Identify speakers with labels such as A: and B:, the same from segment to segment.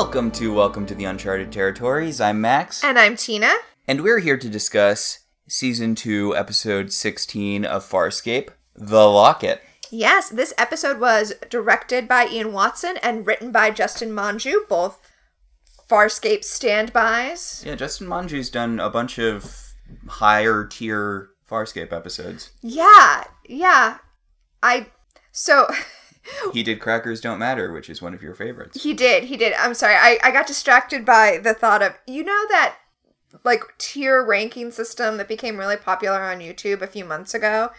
A: Welcome to Welcome to the Uncharted Territories. I'm Max,
B: And I'm Tina.
A: and we're here to discuss season 2, episode 16 of Farscape, The Locket.
B: Yes, this episode was directed by Ian Watson and written by Justin Monjo, both Farscape standbys.
A: Yeah, Justin Monjo's done a bunch of higher tier Farscape episodes.
B: Yeah, yeah. I so
A: He did Crackers Don't Matter, which is one of your favorites.
B: he did, he did. I'm sorry. I I got distracted by the thought of you know that like tier ranking system that became really popular on YouTube a few months ago.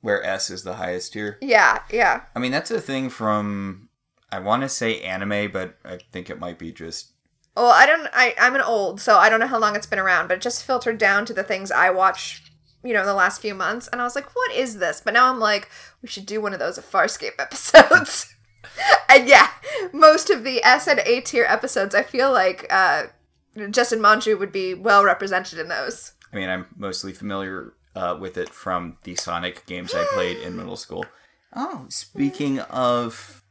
A: Where S is the highest tier.
B: Yeah, yeah.
A: I mean, that's a thing from, I want to say anime, but I think it might be just
B: Well, I don't. I I'm an old, so I don't know how long it's been around, but it just filtered down to the things I watch. You know, in the last few months, and I was like, "What is this?" But now I'm like, "We should do one of those of Farscape episodes." and yeah, most of the S and A tier episodes, I feel like uh, Justin Monjo would be well represented in those.
A: I mean, I'm mostly familiar uh, with it from the Sonic games I played in middle school. Oh, speaking of,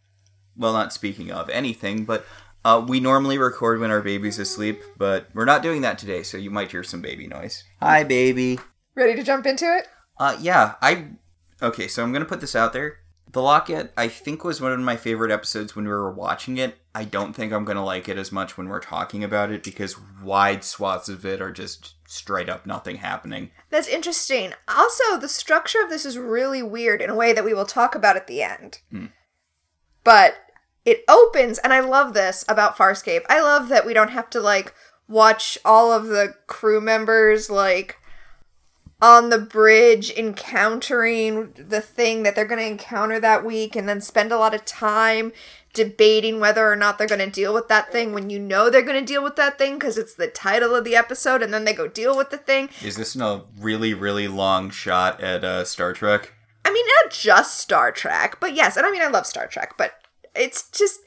A: well, not speaking of anything, but uh, we normally record when our baby's asleep, but we're not doing that today, so you might hear some baby noise. Hi, baby.
B: Ready to jump into it?
A: Uh, yeah, I. Okay, so I'm gonna put this out there. The Locket, I think, was one of my favorite episodes when we were watching it. I don't think I'm gonna like it as much when we're talking about it because wide swaths of it are just straight up nothing happening.
B: That's interesting. Also, the structure of this is really weird in a way that we will talk about at the end. But it opens, and I love this about Farscape. I love that we don't have to like watch all of the crew members like on the bridge encountering the thing that they're going to encounter that week and then spend a lot of time debating whether or not they're going to deal with that thing when you know they're going to deal with that thing because it's the title of the episode and then they go deal with the thing
A: Is this a really, really long shot at uh, Star Trek?
B: I mean, not just Star Trek, but yes, and I mean, I love Star Trek, but it's just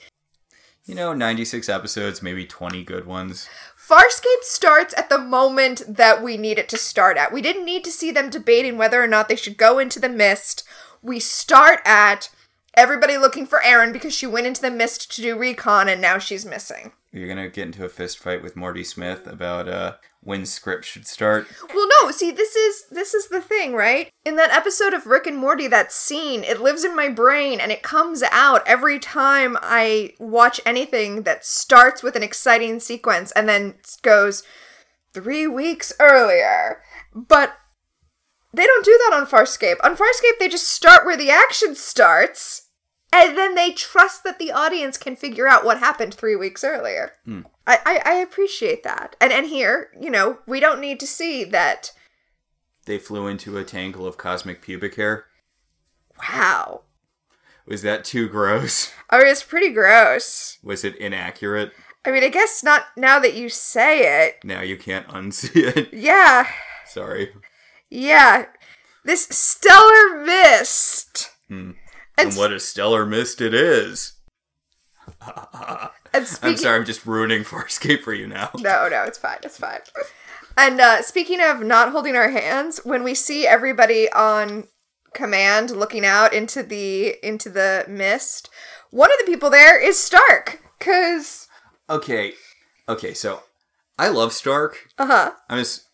A: You know, 96 episodes, maybe 20 good ones.
B: Farscape starts at the moment that we need it to start at. We didn't need to see them debating whether or not they should go into the mist. We start at everybody looking for Aeryn because she went into the mist to do recon and now she's missing.
A: You're gonna get into a fist fight with Morty Smith about uh, when scripts should start.
B: Well, no, see, this is this is the thing, right? In that episode of Rick and Morty, that scene, it lives in my brain and it comes out every time I watch anything that starts with an exciting sequence and then goes three weeks earlier. But they don't do that on Farscape. On Farscape, they just start where the action starts. And then they trust that the audience can figure out what happened three weeks earlier. Hmm. I, I, I appreciate that. And and here, you know, we don't need to see that
A: They flew into a tangle of cosmic pubic hair.
B: Wow.
A: Was that too gross?
B: I mean, it's pretty gross.
A: Was it inaccurate?
B: I mean, I guess not now that you say it.
A: Now you can't unsee it.
B: Yeah,
A: Sorry.
B: yeah. This stellar mist.
A: Hmm.
B: And,
A: And what a stellar mist it is.
B: And speaking,
A: I'm sorry, I'm just ruining Farscape for you now.
B: No, no, it's fine. It's fine. And uh, speaking of not holding our hands, when we see everybody on command looking out into the into the mist, one of the people there is Stark. Cause
A: Okay, okay, so I love Stark.
B: uh huh.
A: I'm just,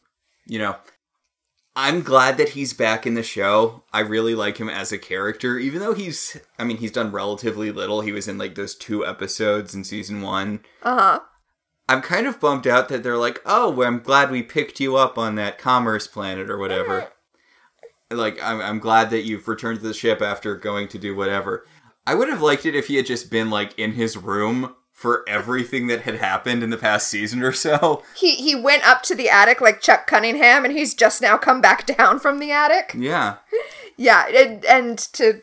A: you know, I'm glad that he's back in the show. I really like him as a character, even though he's, I mean, he's done relatively little. He was in like those two episodes in season one.
B: Uh huh.
A: I'm kind of bummed out that they're like, oh, well, I'm glad we picked you up on that commerce planet or whatever. Like, I'm, I'm glad that you've returned to the ship after going to do whatever. I would have liked it if he had just been like in his room for everything that had happened in the past season or so.
B: He he went up to the attic like Chuck Cunningham, and he's just now come back down from the attic.
A: Yeah.
B: Yeah, and, and to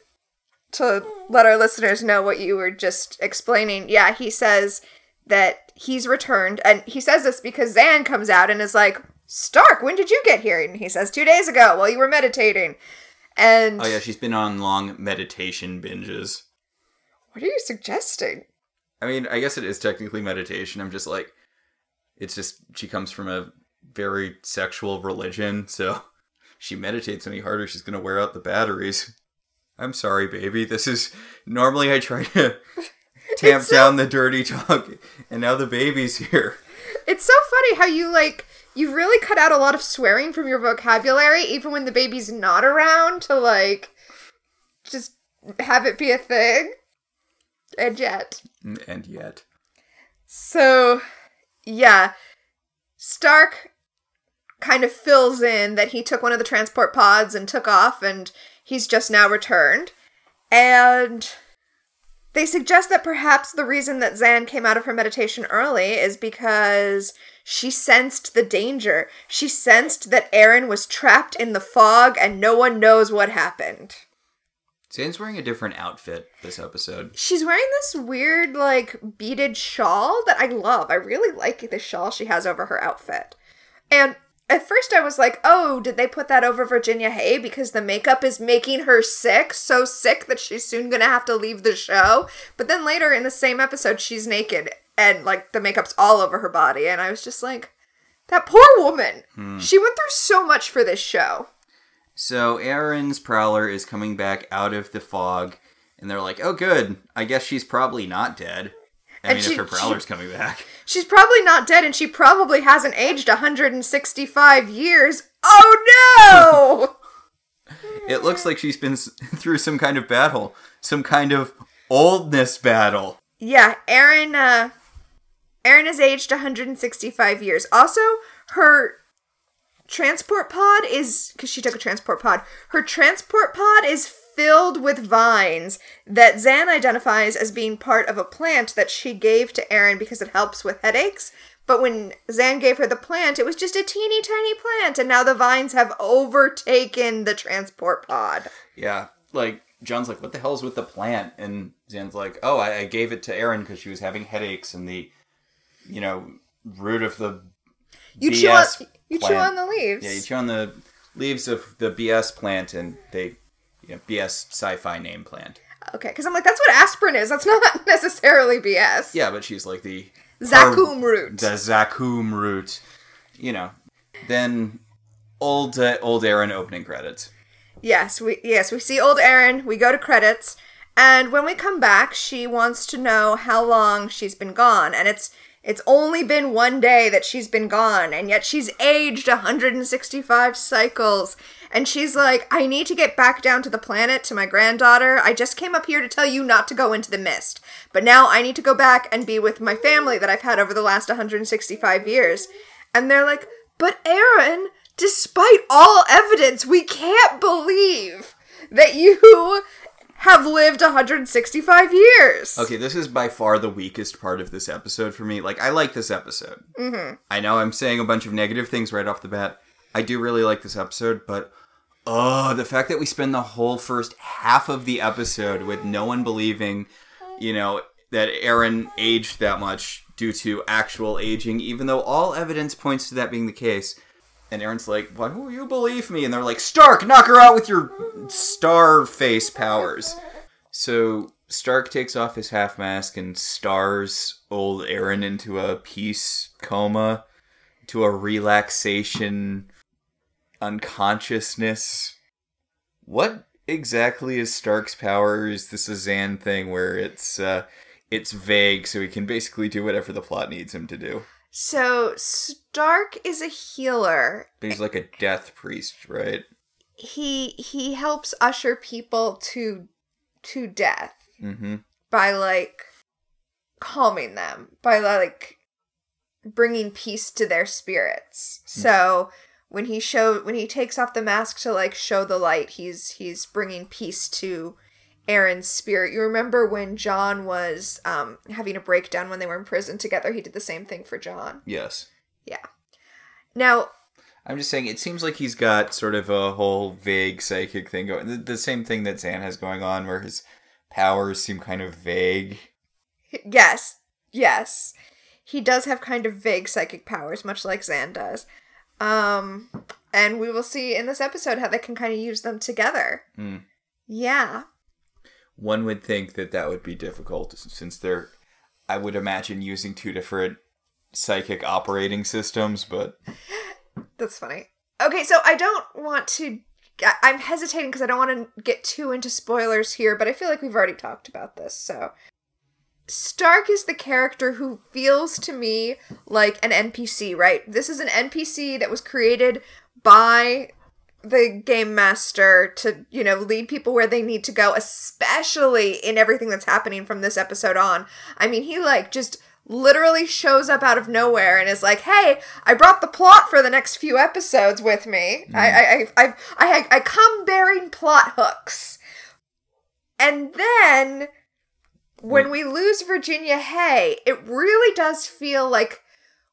B: to let our listeners know what you were just explaining, yeah, he says that he's returned, and he says this because Zhaan comes out and is like, "Stark, when did you get here?" And he says, two days ago, while you were meditating." And
A: Oh yeah, she's been on long meditation binges.
B: what are you suggesting?
A: I mean, I guess it is technically meditation. I'm just like, it's just she comes from a very sexual religion, so she meditates any harder, she's gonna wear out the batteries. I'm sorry, baby. This is normally I try to tamp
B: so-
A: down the dirty talk, and now the baby's here.
B: It's so funny how you like you've really cut out a lot of swearing from your vocabulary, even when the baby's not around, to like just have it be a thing. And yet.
A: Mm, and yet,
B: So, yeah. Stark kind of fills in that he took one of the transport pods and took off, and he's just now returned. And they suggest that perhaps the reason that Zhaan came out of her meditation early is because she sensed the danger. She sensed that Aeryn was trapped in the fog and no one knows what happened.
A: Zhaan's wearing a different outfit this episode.
B: She's wearing this weird, like, beaded shawl that I love. I really like the shawl she has over her outfit. And at first I was like, oh, did they put that over Virginia Hey because the makeup is making her sick? So sick that she's soon gonna have to leave the show. But then later in the same episode, she's naked and, like, the makeup's all over her body. And I was just like, that poor woman. Hmm. She went through so much for this show.
A: So Aeryn's prowler is coming back out of the fog, and they're like, "Oh, good. I guess she's probably not dead." I
B: And
A: mean,
B: she-
A: if her prowler's coming back.
B: She's probably not dead and she probably hasn't aged 165 years. Oh no!
A: It looks like she's been through some kind of battle, some kind of oldness battle.
B: yeah, Aeryn uh Aeryn has aged 165 years. Also, her transport pod is cuz she took a transport pod. Her transport pod is filled with vines that Zhaan identifies as being part of a plant that she gave to Aeryn because it helps with headaches. But when Zhaan gave her the plant, it was just a teeny tiny plant, and now the vines have overtaken the transport pod.
A: Yeah, like John's like, "What the hell's with the plant?" And Zhaan's like, "Oh, I, I gave it to Aeryn because she was having headaches, and the, you know, root of the
B: You chew on
A: BS
B: you chew on the leaves.
A: Yeah, you chew on the leaves of the BS plant, and they, you know, BS sci-fi name plant.
B: Okay, because I'm like, that's what aspirin is. That's not necessarily BS.
A: Yeah, but she's like the
B: Zakum root.
A: the Zakum root. You know, then old uh, old Aeryn opening credits.
B: yes, we yes we see old Aeryn. We go to credits, and when we come back, she wants to know how long she's been gone, and it's it's only been one day that she's been gone, and yet she's aged 165 cycles. And she's like, I need to get back down to the planet to my granddaughter. I just came up here to tell you not to go into the mist. But now I need to go back and be with my family that I've had over the last 165 years. And they're like, But Aeryn, despite all evidence, we can't believe that you have lived 165 years.
A: Okay, this is by far the weakest part of this episode for me. Like, I like this episode. Mm-hmm. I know I'm saying a bunch of negative things right off the bat. I do really like this episode, but oh, the fact that we spend the whole first half of the episode with no one believing, you know, that Aeryn aged that much due to actual aging, even though all evidence points to that being the case. And Aeryn's like, "Why will you believe me?" And they're like, "Stark, knock her out with your star face powers." So Stark takes off his half mask and stars old Aeryn into a peace coma, to a relaxation unconsciousness. What exactly is Stark's power? Is this a Zhaan thing where it's uh, it's vague, so he can basically do whatever the plot needs him to do?
B: So, Stark is a healer.
A: But he's like a death priest, right?
B: He he helps usher people to to death
A: Mm-hmm.
B: by like calming them, by like bringing peace to their spirits. So, when he show when he takes off the mask to like show the light, he's he's bringing peace to Aeryn's spirit. You remember when John was um having a breakdown when they were in prison together, he did the same thing for John.
A: Yes.
B: Yeah. Now,
A: I'm just saying, it seems like he's got sort of a whole vague psychic thing going. The, the same thing that Zhaan has going on, where his powers seem kind of vague.
B: Yes, yes. He does have kind of vague psychic powers, much like Zhaan does. Um, and we will see in this episode how they can kind of use them together.
A: Hmm.
B: Yeah.
A: One would think that that would be difficult since they're, I would imagine, using two different psychic operating systems, but
B: That's funny. Okay, so I don't want to. I'm hesitating because I don't want to get too into spoilers here, but I feel like we've already talked about this, so. Stark is the character who feels to me like an NPC, right? This is an NPC that was created by the game master to, you know, lead people where they need to go, especially in everything that's happening from this episode on. I mean, he like just literally shows up out of nowhere and is like, "Hey, I brought the plot for the next few episodes with me. Mm. I, I, I, I, I, I come bearing plot hooks." And then when we lose Virginia Hey, it really does feel like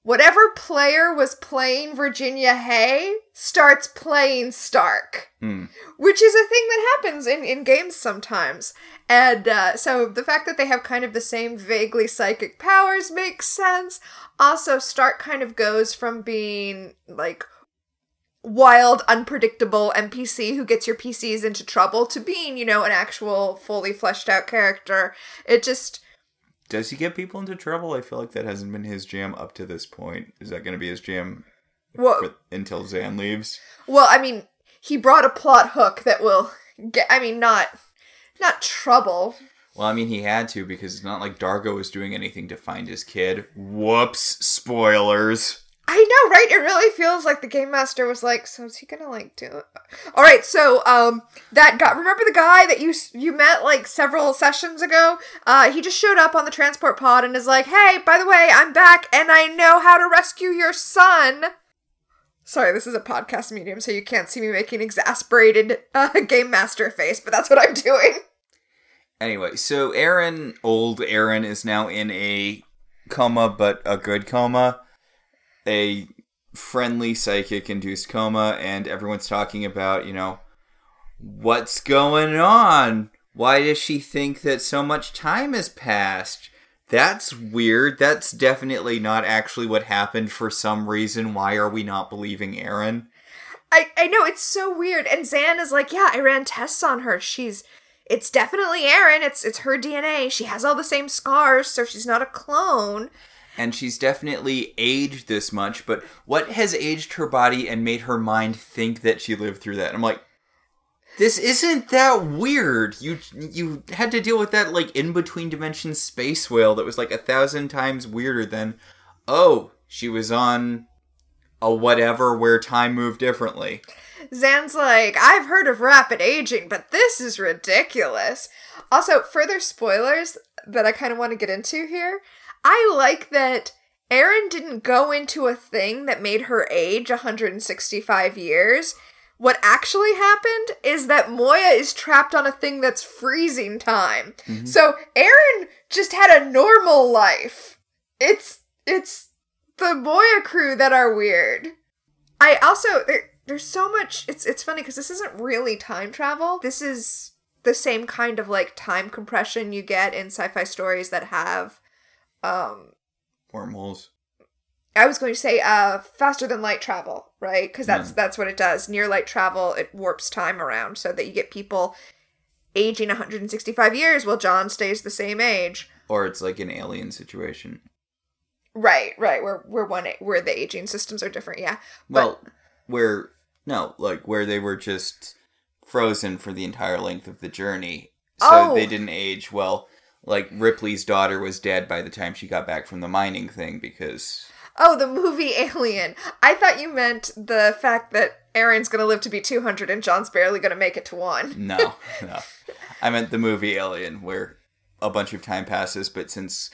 B: whatever player was playing Virginia Hey starts playing Stark,
A: Hmm.
B: which is a thing that happens in, in games sometimes. And uh, so the fact that they have kind of the same vaguely psychic powers makes sense. Also, Stark kind of goes from being like wild, unpredictable NPC who gets your PCs into trouble to being, you know, an actual fully fleshed out character. It just
A: Does he get people into trouble? I feel like that hasn't been his jam up to this point. Is that going to be his jam
B: well,
A: for, until Zhaan leaves?
B: well, I mean, he brought a plot hook that will get. I mean, not not trouble.
A: Well, I mean, he had to because it's not like Dargo was doing anything to find his kid. Whoops! Spoilers.
B: I know, right? It really feels like the game master was like, "So is he gonna like do it?" All right, so um, that guy. Remember the guy that you you met like several sessions ago? Uh, he just showed up on the transport pod and is like, "Hey, by the way, I'm back and I know how to rescue your son." Sorry, this is a podcast medium, so you can't see me making exasperated uh, game master face, but that's what I'm doing.
A: Anyway, so Aeryn, old Aeryn, is now in a coma, but a good coma. A friendly psychic induced coma, and everyone's talking about, you know, what's going on? Why does she think that so much time has passed? That's weird. That's definitely not actually what happened for some reason. Why are we not believing Aeryn?
B: I, I know it's so weird. And Zhaan is like, yeah, I ran tests on her. She's it's definitely Aeryn. It's it's her DNA. She has all the same scars, so she's not a clone.
A: And she's definitely aged this much, but what has aged her body and made her mind think that she lived through that? I'm like, this isn't that weird. You you had to deal with that like in between dimension space whale that was like a thousand times weirder than, oh, she was on a whatever where time moved differently.
B: Zhaan's like, I've heard of rapid aging, but this is ridiculous. Also, further spoilers that I kind of want to get into here. I like that Aeryn didn't go into a thing that made her age 165 years. What actually happened is that Moya is trapped on a thing that's freezing time. Mm-hmm. So Aeryn just had a normal life. It's it's the Moya crew that are weird. I also there, there's so much. It's it's funny because this isn't really time travel. This is the same kind of like time compression you get in sci-fi stories that have. Um,
A: Wormholes.
B: I was going to say uh faster than light travel, right? Because that's
A: Yeah.
B: that's what it does. Near light travel, it warps time around so that you get people aging 165 years while John stays the same age.
A: Or it's like an alien situation.
B: Right, right. Where where one where the aging systems are different. Yeah.
A: Well, where no, like where they were just frozen for the entire length of the journey, so
B: Oh.
A: they didn't age well. Like Ripley's daughter was dead by the time she got back from the mining thing because
B: Oh, the movie Alien. I thought you meant the fact that Aeryn's gonna live to be 200 and John's barely gonna make it to one.
A: no, no. I meant the movie Alien, where a bunch of time passes, but since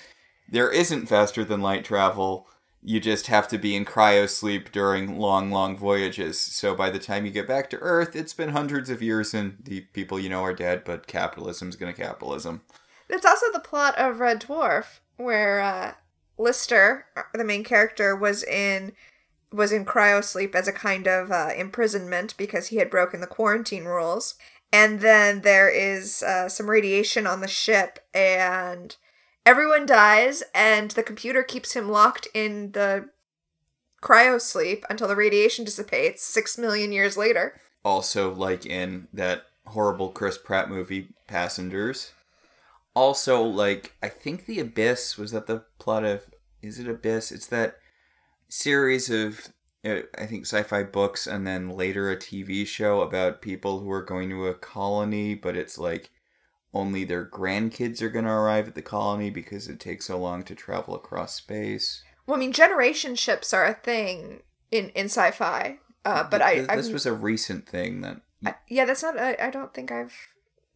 A: there isn't faster than light travel, you just have to be in cryo sleep during long, long voyages. So by the time you get back to Earth, it's been hundreds of years and the people you know are dead, but capitalism's gonna capitalism.
B: It's also the plot of Red Dwarf, where uh, Lister, the main character, was in was in cryosleep as a kind of uh, imprisonment because he had broken the quarantine rules. And then there is uh, some radiation on the ship, and everyone dies, and the computer keeps him locked in the cryosleep until the radiation dissipates six million years later.
A: Also, like in that horrible Chris Pratt movie, Passengers. Also, like, I think The Abyss was that the plot of. Is it Abyss? It's that series of, uh, I think, sci fi books and then later a TV show about people who are going to a colony, but it's like only their grandkids are going to arrive at the colony because it takes so long to travel across space.
B: Well, I mean, generation ships are a thing in in sci-fi, uh, but I,
A: Th-
B: I
A: this was a recent thing that
B: I- yeah, that's not. I, I don't think I've.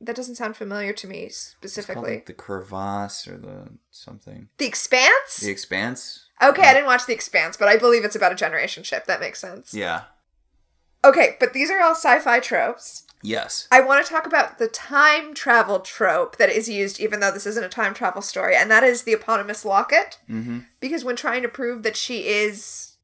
B: That doesn't sound familiar to me
A: it's called
B: specifically.
A: like the crevasse or the something.
B: the Expanse.
A: The Expanse.
B: okay, I didn't watch The Expanse, but I believe it's about a generation ship. That makes sense.
A: Yeah.
B: Okay, but these are all sci-fi tropes.
A: Yes.
B: I want to talk about the time travel trope that is used, even though this isn't a time travel story, and that is the eponymous locket.
A: Mm-hmm.
B: Because when trying to prove that she is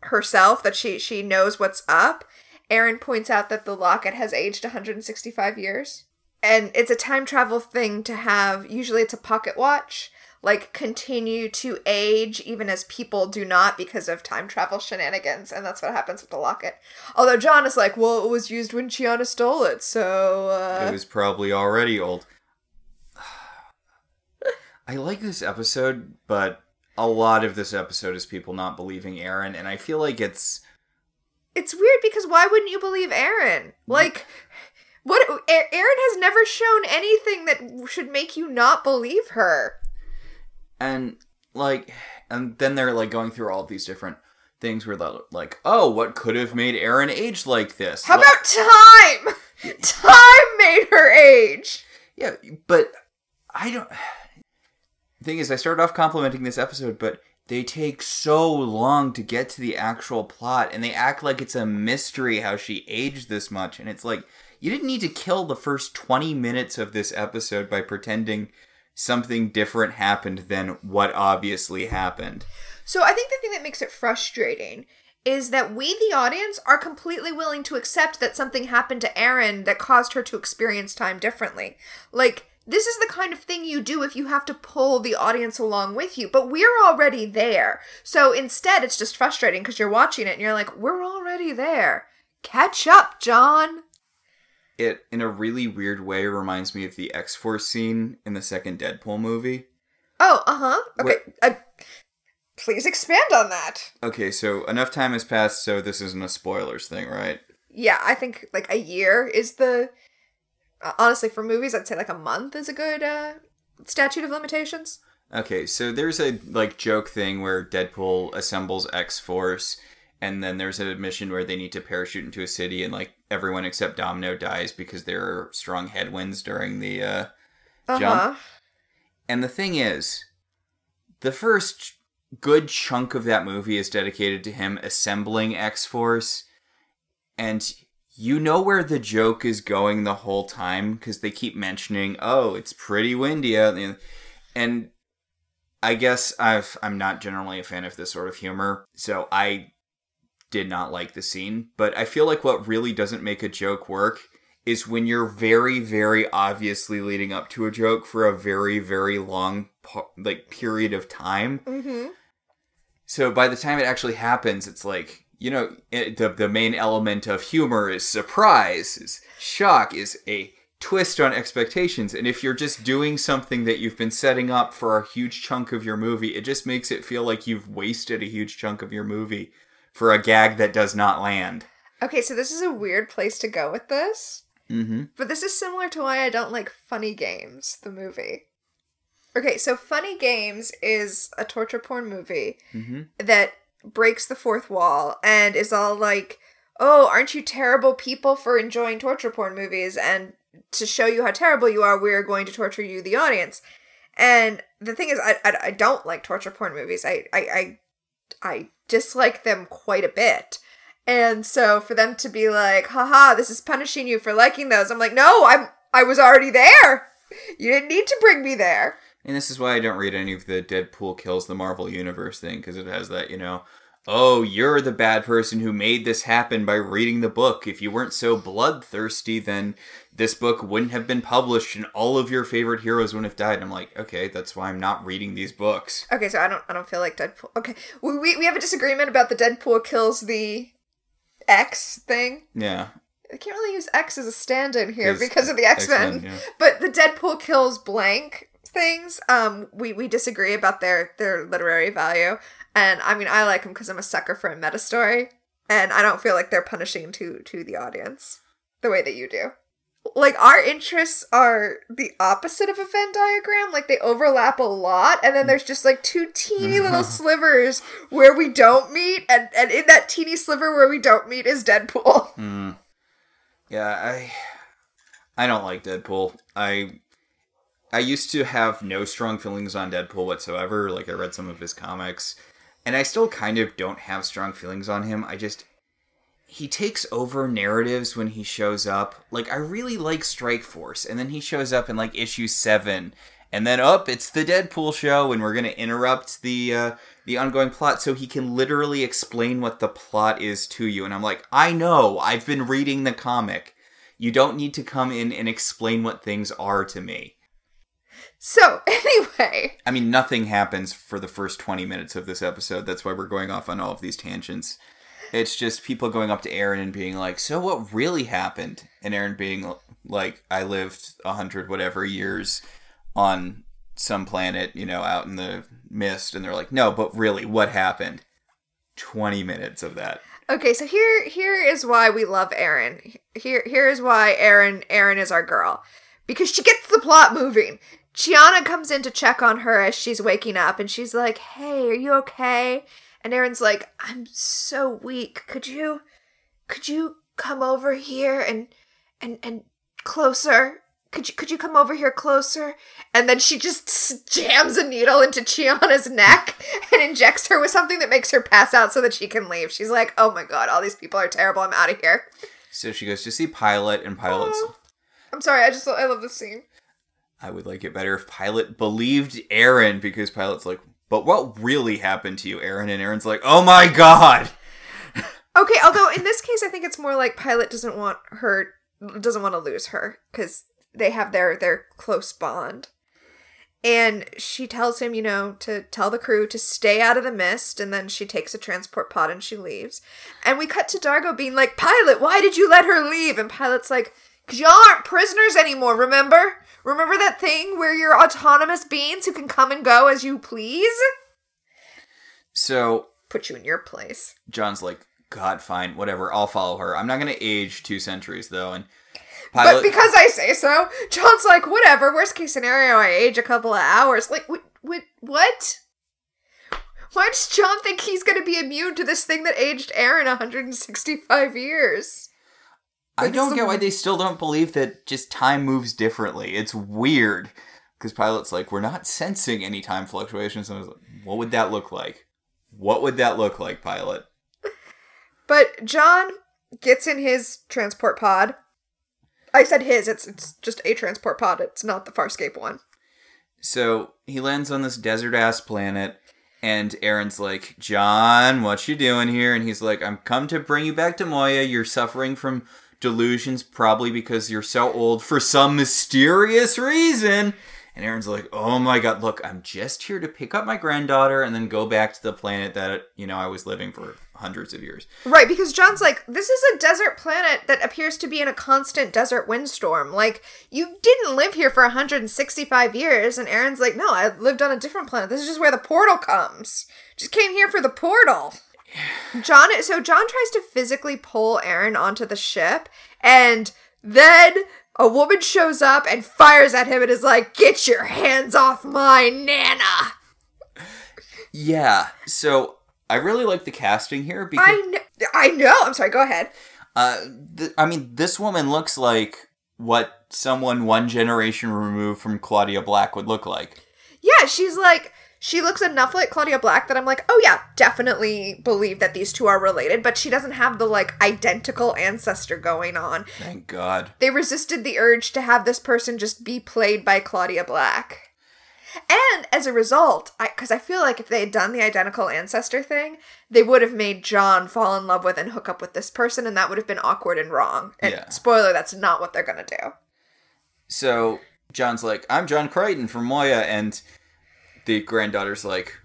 B: herself, that she she knows what's up, Aeryn points out that the locket has aged 165 years, and it's a time travel thing to have. Usually, it's a pocket watch. Like continue to age even as people do not because of time travel shenanigans, and that's what happens with the locket. Although John is like, well, it was used when Chiana stole it, so uh,
A: It was probably already old. I like this episode, but a lot of this episode is people not believing Aeryn, and I feel like it's
B: it's weird because why wouldn't you believe Aeryn? Like, what? Aeryn has never shown anything that should make you not believe her.
A: and like and then they're like going through all of these different things where they're like, oh, what could have made Aeryn age like this?
B: How
A: Like-
B: about time? Time made her age.
A: Yeah, but I don't. The thing is, I started off complimenting this episode, but they take so long to get to the actual plot, and they act like it's a mystery how she aged this much, and it's like you didn't need to kill the first twenty minutes of this episode by pretending something different happened than what obviously happened.
B: So I think the thing that makes it frustrating is that we, the audience, are completely willing to accept that something happened to Aeryn that caused her to experience time differently. Like, this is the kind of thing you do if you have to pull the audience along with you, but we're already there. So instead, it's just frustrating because you're watching it and you're like, we're already there. Catch up, John.
A: It, in a really weird way, reminds me of the X Force scene in the second Deadpool movie.
B: Oh, uh huh. Okay. Uh, please expand on that.
A: Okay, so enough time has passed, so this isn't a spoilers thing, right?
B: Yeah, I think like a year is the uh, honestly for movies I'd say like a month is a good uh statute of limitations.
A: Okay, so there's a like joke thing where Deadpool assembles X Force, and then there's an mission where they need to parachute into a city, and like everyone except Domino dies because there are strong headwinds during the. uh
B: Uh-huh.
A: And the thing is, the first good chunk of that movie is dedicated to him assembling X Force, and you know where the joke is going the whole time because they keep mentioning, "Oh, it's pretty windy out," and I guess I've I'm not generally a fan of this sort of humor, so I did not like the scene. But I feel like what really doesn't make a joke work is when you're very very obviously leading up to a joke for a very very long like period of time.
B: Mm-hmm.
A: So by the time it actually happens, it's like you know it, the the main element of humor is surprise, is shock, is a twist on expectations. And if you're just doing something that you've been setting up for a huge chunk of your movie, it just makes it feel like you've wasted a huge chunk of your movie for a gag that does not land.
B: Okay, so this is a weird place to go with this,
A: Mm-hmm.
B: but this is similar to why I don't like Funny Games, the movie. Okay, so Funny Games is a torture porn movie
A: Mm-hmm.
B: that breaks the fourth wall and is all like, "Oh, aren't you terrible people for enjoying torture porn movies?" And to show you how terrible you are, we're going to torture you, the audience. And the thing is, I I, I don't like torture porn movies. I, I I I dislike them quite a bit. And so for them to be like, haha, this is punishing you for liking those, I'm like, no, I'm I was already there. You didn't need to bring me there.
A: And this is why I don't read any of the Deadpool kills the Marvel Universe thing, because it has that, you know, oh, you're the bad person who made this happen by reading the book. If you weren't so bloodthirsty, then this book wouldn't have been published and all of your favorite heroes wouldn't have died. I'm like, okay, that's why I'm not reading these books.
B: Okay, so I don't I don't feel like Deadpool. Okay, we we, we have a disagreement about the Deadpool kills the X thing.
A: Yeah.
B: I can't really use X as a stand-in here
A: 'Cause
B: because of the X Men.
A: X-Men, yeah.
B: But the Deadpool kills blank things. Um, we we disagree about their their literary value, and I mean I like them because I'm a sucker for a meta story, and I don't feel like they're punishing to to the audience the way that you do. like our interests are the opposite of a Venn diagram. Like they overlap a lot, and then there's just like two teeny little slivers where we don't meet, and and in that teeny sliver where we don't meet is Deadpool. Mm.
A: Yeah, I I don't like Deadpool. I I used to have no strong feelings on Deadpool whatsoever. Like I read some of his comics, and I still kind of don't have strong feelings on him. I just he takes over narratives when he shows up. Like I really like Strike Force, and then he shows up in like issue 7 and then up it's the Deadpool show and we're going to interrupt the uh the ongoing plot so he can literally explain what the plot is to you and I'm like, "I know. I've been reading the comic. You don't need to come in and explain what things are to me."
B: So anyway,
A: I mean, nothing happens for the first 20 minutes of this episode. That's why we're going off on all of these tangents. It's just people going up to Aeryn and being like, "So what really happened?" And Aeryn being like, "I lived a hundred whatever years on some planet, you know, out in the mist." And they're like, "No, but really, what happened?" 20 minutes of that.
B: Okay, so here here is why we love Aeryn. Here here is why Aeryn Aeryn is our girl. Because she gets the plot moving. Chiana comes in to check on her as she's waking up and she's like, "Hey, are you okay?" And Aeryn's like, "I'm so weak. Could you could you come over here and and and closer? Could you could you come over here closer?" And then she just jams a needle into Chiana's neck and injects her with something that makes her pass out so that she can leave. She's like, "Oh my god, all these people are terrible. I'm out of here."
A: So she goes to see Pilot, and Pilot's.
B: Aw. I'm sorry. I just I love this scene.
A: I would like it better if Pilot believed Aeryn because Pilot's like, but what really happened to you, Aeryn? And Aeryn's like, oh my god!
B: Okay, although in this case, I think it's more like Pilot doesn't want her, doesn't want to lose her because they have their their close bond. And she tells him, you know, to tell the crew to stay out of the mist, and then she takes a transport pod and she leaves. And we cut to Dargo being like, Pilot, why did you let her leave? And Pilot's like, because y'all aren't prisoners anymore, remember? Remember that thing where you're autonomous beings who can come and go as you please?
A: So
B: Put you in your place.
A: John's like, God, fine, whatever, I'll follow her. I'm not gonna age two centuries though, and
B: But because I say so, John's like, whatever. Worst case scenario, I age a couple of hours. Like, what? What? what? Why does John think he's going to be immune to this thing that aged Aeryn 165 years?
A: I don't get why they still don't believe that just time moves differently. It's weird because Pilot's like, we're not sensing any time fluctuations. And I was like, what would that look like? What would that look like, Pilot?
B: But John gets in his transport pod. I said his. It's it's just a transport pod. It's not the Farscape one.
A: So he lands on this desert ass planet, and Aeryn's like, John, what you doing here? And he's like, I'm come to bring you back to Moya. You're suffering from delusions, probably because you're so old for some mysterious reason. And Aeryn's like, Oh my god, look, I'm just here to pick up my granddaughter and then go back to the planet that, you know, I was living for hundreds of years.
B: Right, because John's like, this is a desert planet that appears to be in a constant desert windstorm. Like, you didn't live here for 165 years. And Aeryn's like, no, I lived on a different planet. This is just where the portal comes. Just came here for the portal. John, so John tries to physically pull Aeryn onto the ship, and then a woman shows up and fires at him and is like, get your hands off my Nana.
A: Yeah, so I really like the casting here because.
B: I know. I know. I'm sorry. Go ahead.
A: Uh, th- I mean, this woman looks like what someone one generation removed from Claudia Black would look like.
B: Yeah, she's like she looks enough like Claudia Black that I'm like, oh yeah, definitely believe that these two are related, but she doesn't have the like identical ancestor going on.
A: Thank God.
B: They resisted the urge to have this person just be played by Claudia Black. And as a result, I because I feel like if they had done the identical ancestor thing, they would have made John fall in love with and hook up with this person, and that would have been awkward and wrong. And
A: Yeah.
B: spoiler, that's not what they're gonna do.
A: So John's like, I'm John Crichton from Moya, and the granddaughter's like?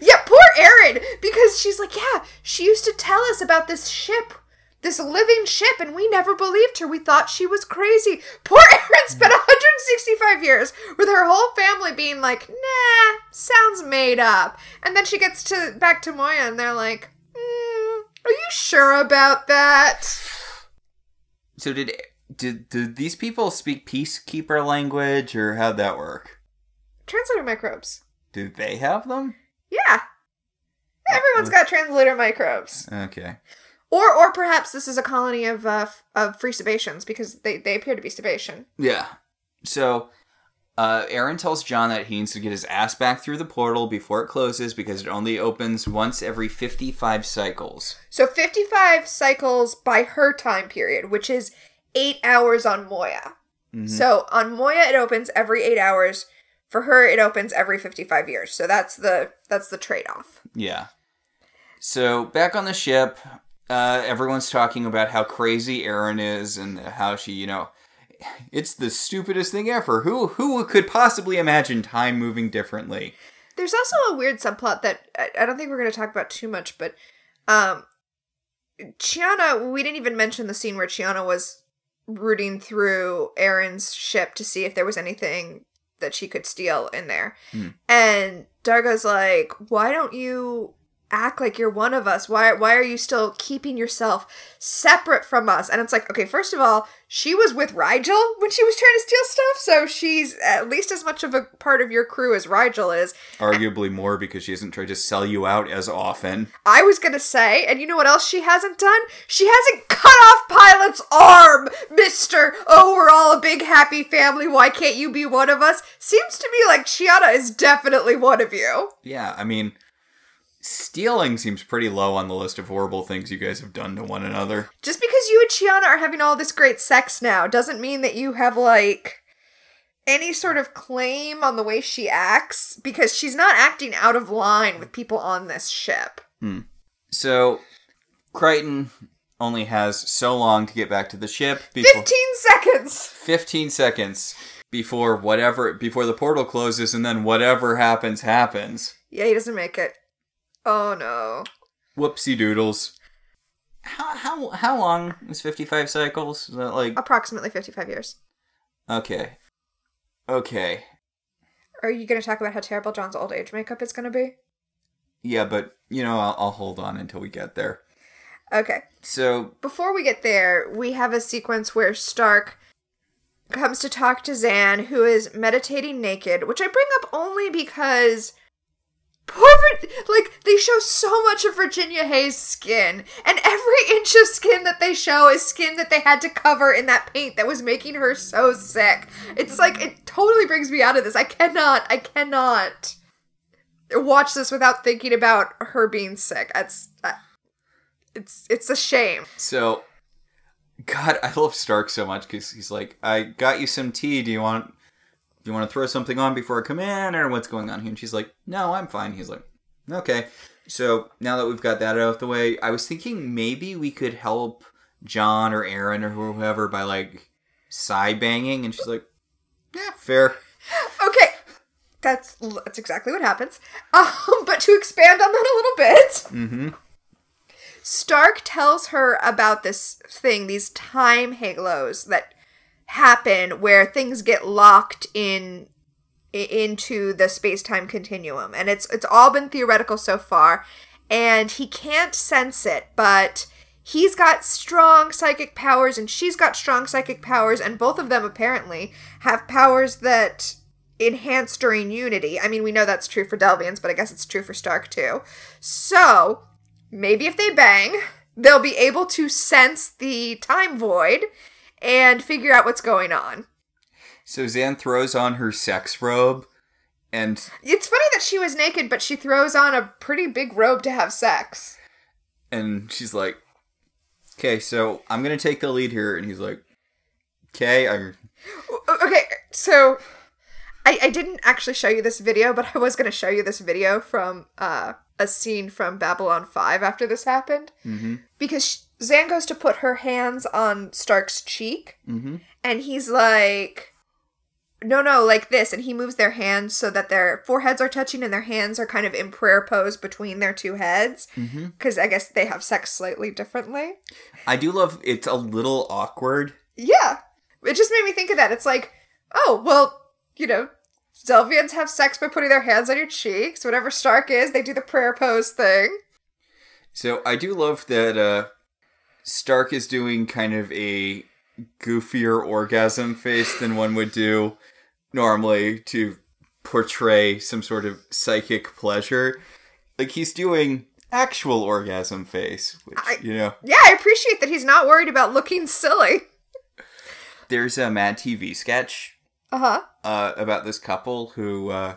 B: Yeah, poor Aeryn, because she's like, yeah, she used to tell us about this ship, this living ship, and we never believed her. We thought she was crazy. Poor Aeryn spent 165 years with her whole family being like, nah, sounds made up. And then she gets to back to Moya, and they're like, mm, are you sure about that?
A: So did did did these people speak peacekeeper language or how'd that work?
B: Translator microbes.
A: Do they have them?
B: Yeah. Everyone's got translator microbes.
A: Okay.
B: Or or perhaps this is a colony of uh, of free Sebaceans because they, they appear to be Sebacean.
A: Yeah. So uh, Aeryn tells John that he needs to get his ass back through the portal before it closes because it only opens once every 55 cycles.
B: So 55 cycles by her time period, which is 8 hours on Moya.
A: Mhm.
B: So on Moya it opens every 8 hours. For her it opens every 55 years. So that's the that's the trade-off.
A: Yeah. So back on the ship, uh, everyone's talking about how crazy Aeryn is and how she, you know, it's the stupidest thing ever. Who who could possibly imagine time moving differently?
B: There's also a weird subplot that I, I don't think we're going to talk about too much, but um Chiana, we didn't even mention the scene where Chiana was rooting through Aeryn's ship to see if there was anything that she could steal in there.
A: Hmm.
B: And Dargo's like, "Why don't you act like you're one of us? Why why are you still keeping yourself separate from us?" And it's like, "Okay, first of all, she was with Rygel when she was trying to steal stuff, so she's at least as much of a part of your crew as Rygel is."
A: Arguably more because she hasn't tried to sell you out as often.
B: I was gonna say, and you know what else she hasn't done? She hasn't cut off Pilot's arm, Mister. Oh, we're all a big happy family. Why can't you be one of us? Seems to me like Chiana is definitely one of you.
A: Yeah, I mean, stealing seems pretty low on the list of horrible things you guys have done to one another.
B: Just because you and Chiana are having all this great sex now doesn't mean that you have like any sort of claim on the way she acts because she's not acting out of line with people on this ship. Hmm.
A: So, Crichton only has so long to get back to the ship before
B: 15 seconds.
A: 15 seconds before whatever before the portal closes and then whatever happens happens.
B: Yeah, he doesn't make it. Oh no.
A: Whoopsie doodles. How how how long is 55 cycles? Is that like
B: Approximately 55 years.
A: okay. Okay.
B: Are you going to talk about how terrible John's old age makeup is going to be?
A: Yeah, but you know, I'll, I'll hold on until we get there.
B: Okay.
A: So,
B: Before we get there, we have a sequence where Stark comes to talk to Zhaan, who is meditating naked, which I bring up only because poor like they show so much of Virginia Hey's skin, and every inch of skin that they show is skin that they had to cover in that paint that was making her so sick. It's like it totally brings me out of this. I cannot, I cannot watch this without thinking about her being sick. It's uh, it's it's a shame.
A: so God, I love Stark so much cuz he's like, "I got you some tea. Do you want do you want to throw something on before I come in or what's going on here?" And she's like, "No, I'm fine." He's like, "Okay." So, now that we've got that out of the way, I was thinking maybe we could help John or Aeryn or whoever by like side banging and she's like, "Yeah, fair."
B: Okay, that's that's exactly what happens. Um, but to expand on that a little bit,
A: Mhm.
B: Stark tells her about this thing, these time halos that happen where things get locked in into the space-time continuum. And it's it's all been theoretical so far. And he can't sense it but he's got strong psychic powers and she's got strong psychic powers. And both of them apparently have powers that enhance during unity. I mean we know that's true for delvians but i guess it's true for stark too. So maybe if they bang, they'll be able to sense the time void and figure out what's going on.
A: So Zhaan throws on her sex robe and
B: It's funny that she was naked, but she throws on a pretty big robe to have sex.
A: and she's like, "Okay, so I'm gonna take the lead here," and he's like, "Okay, I'm."
B: O- Okay, so I, I didn't actually show you this video, but I was going to show you this video from uh, a scene from Babylon 5 after this happened.
A: Mm-hmm.
B: Because Zhaan goes to put her hands on Stark's cheek,
A: Mm-hmm.
B: and he's like no no like this and he moves their hands so that their foreheads are touching and their hands are kind of in prayer pose between their two heads
A: Mm-hmm.
B: because i guess they have sex slightly differently
A: I do love. It's a little awkward.
B: yeah it just made me think of that it's like oh well you know Zelvians have sex by putting their hands on your cheeks. Whatever Stark is, they do the prayer pose thing.
A: So I do love that uh, Stark is doing kind of a goofier orgasm face than one would do normally to portray some sort of psychic pleasure. Like he's doing actual orgasm face, which
B: I-
A: you know.
B: Yeah, I appreciate that he's not worried about looking silly.
A: There's a Mad TV sketch
B: Uh huh.
A: uh, about this couple who uh,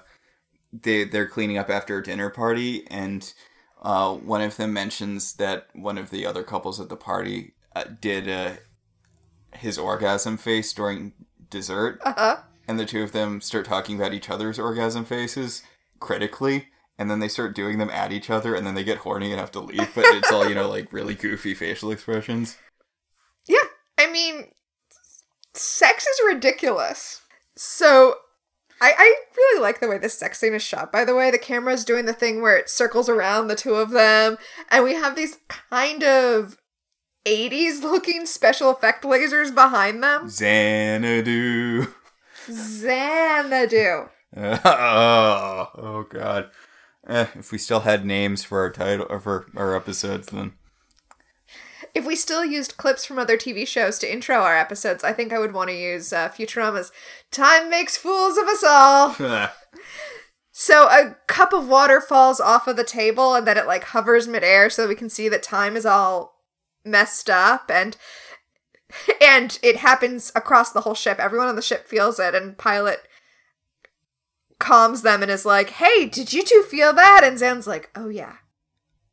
A: they they're cleaning up after a dinner party, and uh, one of them mentions that one of the other couples at the party uh, did uh, his orgasm face during dessert,
B: Uh huh.
A: and the two of them start talking about each other's orgasm faces critically. And then they start doing them at each other, and then they get horny and have to leave. But it's all you know, like really goofy facial expressions.
B: Yeah, I mean, sex is ridiculous. So, I, I really like the way this sex scene is shot. By the way, the camera's doing the thing where it circles around the two of them, and we have these kind of 80s looking special effect lasers behind them.
A: Xanadu.
B: Xanadu.
A: oh, oh god. Eh, if we still had names for our title or for our episodes, then
B: If we still used clips from other TV shows to intro our episodes, I think I would want to use uh, Futurama's Time Makes Fools of Us All. So a cup of water falls off of the table and then it like hovers midair so we can see that time is all messed up and and it happens across the whole ship. Everyone on the ship feels it and pilot calms them and is like, "Hey, did you two feel that?" And Zhaan's like, "Oh yeah.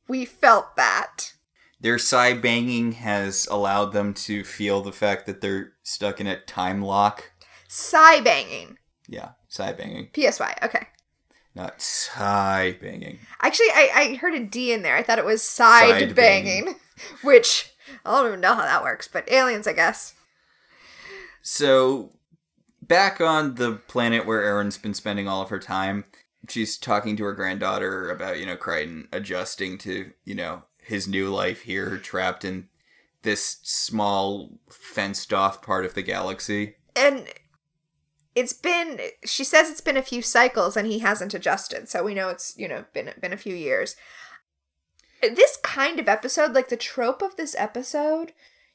B: We felt that."
A: Their side banging has allowed them to feel the fact that they're stuck in a time lock.
B: Sigh banging.
A: Yeah, side banging,
B: PSY. Okay.
A: not side banging.
B: Actually, I, I heard a D in there. I thought it was side,
A: Side
B: banging,
A: banging.
B: which I don't even know how that works, but aliens, I guess.
A: So, back on the planet where Aeryn's been spending all of her time, she's talking to her granddaughter about, you know, Crichton adjusting to, you know, his new life here, trapped in this small, fenced off part of the galaxy.
B: And it's been she says it's been a few cycles and he hasn't adjusted, so we know it's, you know, been been a few years. This kind of episode, like the trope of this episode,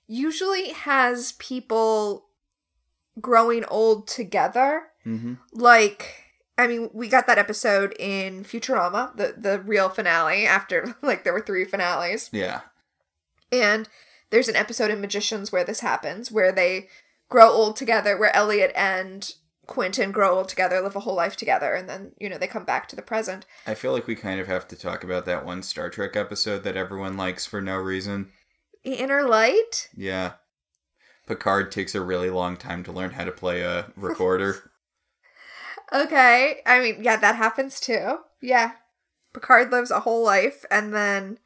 B: usually has people growing old together.
A: Mm-hmm.
B: like I mean, we got that episode in Futurama, the the real finale after like there were three finales.
A: Yeah.
B: And there's an episode in Magicians where this happens, where they grow old together, where Elliot and Quentin grow old together, live a whole life together, and then, you know, they come back to the present.
A: I feel like we kind of have to talk about that one Star Trek episode that everyone likes for no reason.
B: Inner Light?
A: Yeah. Picard takes a really long time to learn how to play a recorder.
B: Okay. I mean, yeah, that happens too. Yeah. Picard lives a whole life and then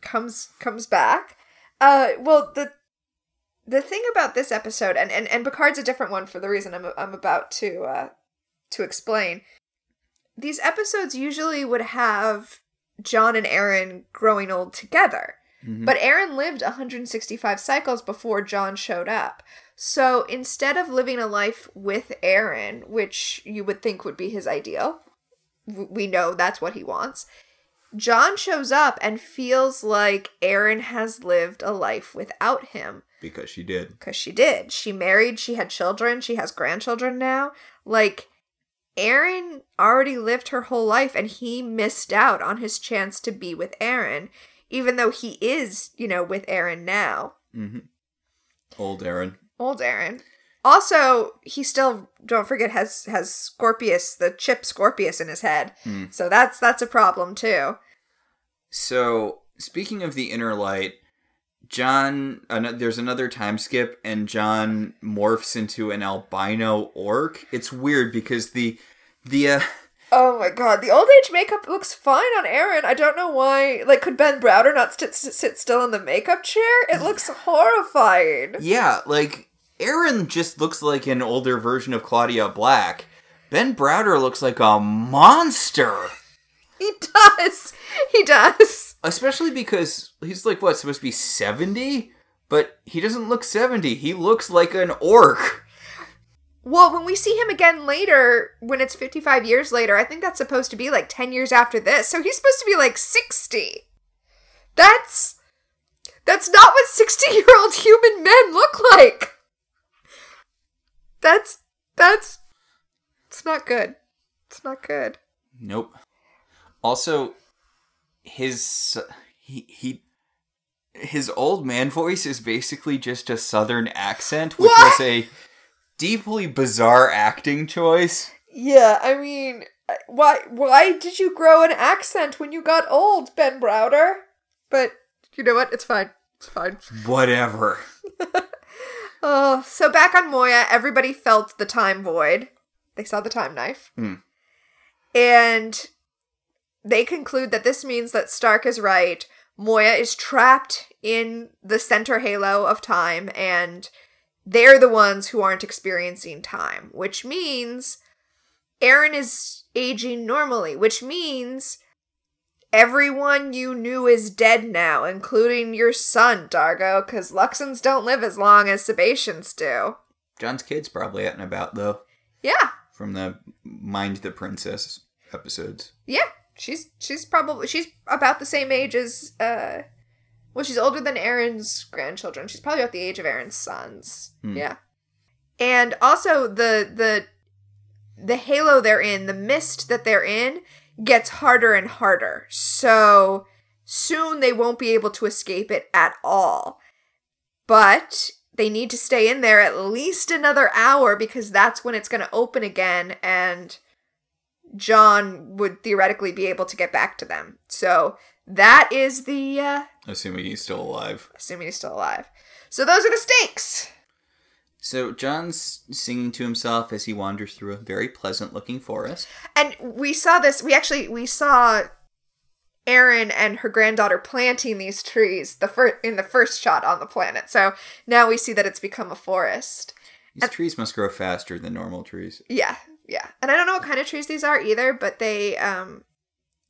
B: comes comes back. Uh well the the thing about this episode and and, and Picard's a different one for the reason I'm I'm about to uh to explain. These episodes usually would have John and Aeryn growing old together.
A: Mhm.
B: But Aeryn lived 165 cycles before John showed up. So instead of living a life with Aeryn, which you would think would be his ideal, we know that's what he wants. John shows up and feels like Aeryn has lived a life without him
A: because she did.
B: because she did. She married, she had children, she has grandchildren now. Like, Aeryn already lived her whole life and he missed out on his chance to be with Aeryn, even though he is, you know, with Aeryn now.
A: hmm Old Aeryn.
B: Old Aeryn. Also, he still don't forget has has Scorpius, the chip Scorpius in his head.
A: Hmm.
B: So that's that's a problem too.
A: So, speaking of the inner light, John, an- there's another time skip, and John morphs into an albino orc. It's weird because the the uh,
B: Oh my god, the old age makeup looks fine on Aeryn. I don't know why. Like, could Ben Browder not st- sit sit still in the makeup chair? It looks horrifying.
A: yeah, like Aeryn just looks like an older version of Claudia Black. Ben Browder looks like a monster.
B: He does. He does.
A: Especially because he's like what supposed to be 70, but he doesn't look 70. He looks like an orc.
B: Well, when we see him again later, when it's 55 years later, I think that's supposed to be like 10 years after this. So he's supposed to be like 60. That's That's not what 60 year old human men look like. That's, that's, it's not good. It's not good.
A: Nope. Also, his he he his old man voice is basically just a southern accent, which
B: What?
A: was a deeply bizarre acting choice.
B: Yeah, I mean, uh, why, why did you grow an accent when you got old, Ben Browder? But, you know what? It's fine. It's fine.
A: Whatever.
B: Oh, so back on Moya, everybody felt the time void. They saw the time knife.
A: Hmm.
B: And they conclude that this means that Stark is right. Moya is trapped in the center halo of time, and they're the ones who aren't experiencing time, which means Aeryn is aging normally, which means everyone you knew is dead now, including your son, Dargo, because Luxans don't live as long as Sebaceans do.
A: John's kid's probably out and about though,
B: Yeah,
A: from the Mind the Princess episodes.
B: yeah. She's she's probably she's about the same age as uh well she's older than Aeryn's grandchildren. She's probably about the age of Aeryn's sons.
A: Hmm.
B: Yeah. And also the the the halo they're in, the mist that they're in gets harder and harder. So soon they won't be able to escape it at all. But they need to stay in there at least another hour because that's when it's going to open again and John would theoretically be able to get back to them. So that is the uh
A: Assuming he's still alive.
B: assuming he's still alive. So those are the stakes.
A: So John's singing to himself as he wanders through a very pleasant looking forest.
B: And we saw this we actually we saw Aeryn and her granddaughter planting these trees the fir- in the first shot on the planet. So now we see that it's become a forest.
A: These trees must grow faster than normal trees.
B: Yeah, yeah. And I don't know what kind of trees these are either, but they um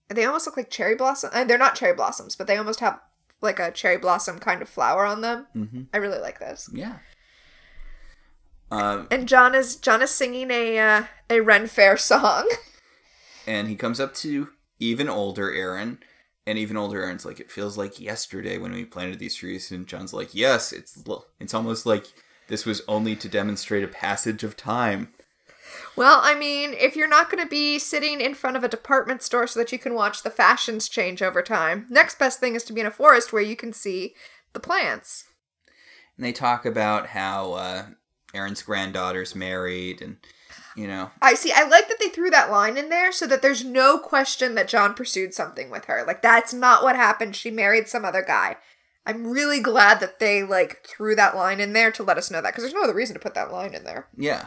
B: they almost look like cherry blossom. Uh, they're not cherry blossoms, but they almost have like a cherry blossom kind of flower on them.
A: Mm-hmm.
B: I really like this.
A: Yeah. Um,
B: And John is John is singing a uh, a Ren Fair song.
A: and he comes up to even older Aeryn, and even older Aeryn's like, "It feels like yesterday when we planted these trees." And John's like, "Yes, it's it's almost like this was only to demonstrate a passage of time."
B: well, I mean, if you're not going to be sitting in front of a department store so that you can watch the fashions change over time, next best thing is to be in a forest where you can see the plants.
A: And they talk about how uh, Aeryn's granddaughter's married, and you know,
B: I see. I like that they threw that line in there so that there's no question that John pursued something with her. Like that's not what happened. She married some other guy. I'm really glad that they like threw that line in there to let us know that because there's no other reason to put that line in there.
A: yeah,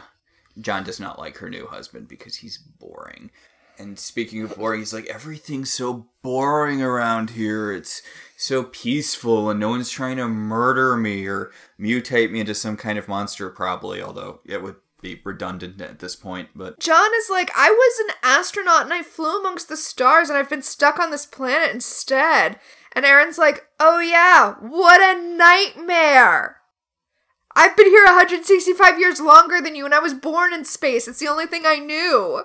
A: John does not like her new husband because he's boring. And speaking of boring, he's like, everything's so boring around here. It's so peaceful, and no one's trying to murder me or mutate me into some kind of monster, probably, although it would be redundant at this point. But
B: John is like, I was an astronaut and I flew amongst the stars and I've been stuck on this planet instead. And Aeryn's like, Oh yeah, what a nightmare. I've been here 165 years longer than you and I was born in space. It's the only thing I knew.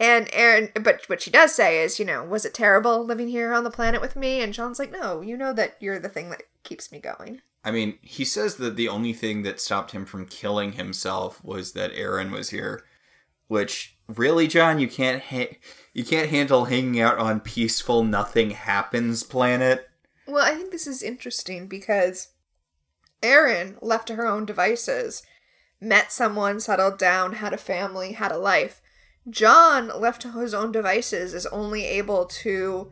B: And Aeryn, but what she does say is, you know, was it terrible living here on the planet with me? And John's like, no, you know that you're the thing that keeps me going.
A: I mean, he says that the only thing that stopped him from killing himself was that Aeryn was here. Which really, John, you can't ha- you can't handle hanging out on peaceful nothing happens planet.
B: Well, I think this is interesting because Aeryn, left to her own devices, met someone, settled down, had a family, had a life. John, left to his own devices, is only able to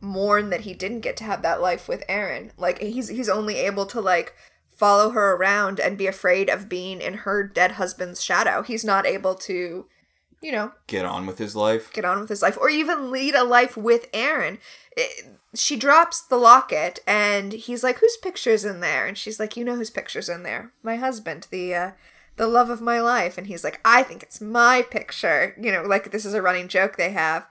B: mourn that he didn't get to have that life with Aeryn. Like he's he's only able to like follow her around and be afraid of being in her dead husband's shadow. He's not able to, you know,
A: Get on with his life.
B: get on with his life or even lead a life with Aeryn. It- she drops the locket and he's like, "Whose picture's in there?" And she's like, "You know whose picture's in there? My husband, the uh the love of my life." And he's like, "I think it's my picture." You know, like this is a running joke they have.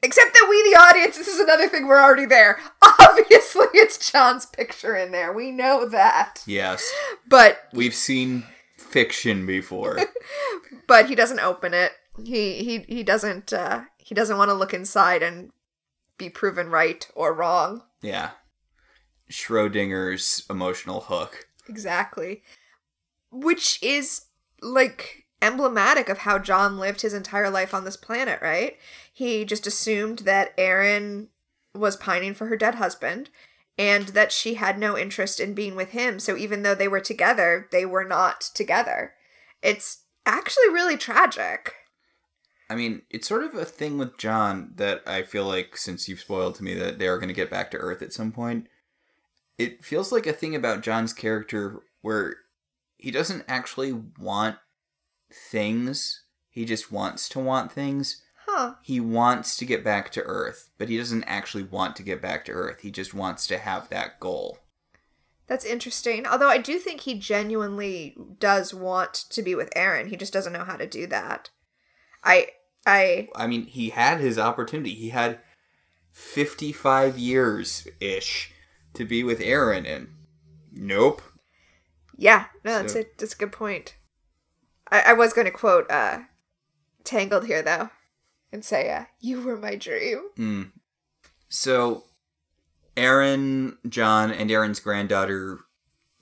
B: Except that we, the audience, this is another thing we're already there. Obviously, it's John's picture in there. We know that.
A: Yes,
B: But
A: we've seen fiction before.
B: but he doesn't open it. He he he doesn't uh he doesn't want to look inside and be proven right or wrong.
A: yeah, Schrodinger's emotional hook.
B: Exactly. Which is like emblematic of how John lived his entire life on this planet, right? He just assumed that Aeryn was pining for her dead husband and that she had no interest in being with him. So even though they were together, they were not together. It's actually really tragic.
A: I mean, it's sort of a thing with John that I feel like, since you've spoiled to me that they are going to get back to Earth at some point, it feels like a thing about John's character where he doesn't actually want things, he just wants to want things.
B: Huh.
A: He wants to get back to Earth, but he doesn't actually want to get back to Earth. He just wants to have that goal.
B: That's interesting. Although I do think he genuinely does want to be with Aeryn. He just doesn't know how to do that. I I
A: I mean, he had his opportunity. He had 55 years ish to be with Aeryn and nope.
B: Yeah, no, that's
A: So-
B: a that's a good point. I, I was gonna quote uh Tangled here though and say, uh, you were my dream.
A: Mm. So, Aeryn, John, and Aeryn's granddaughter,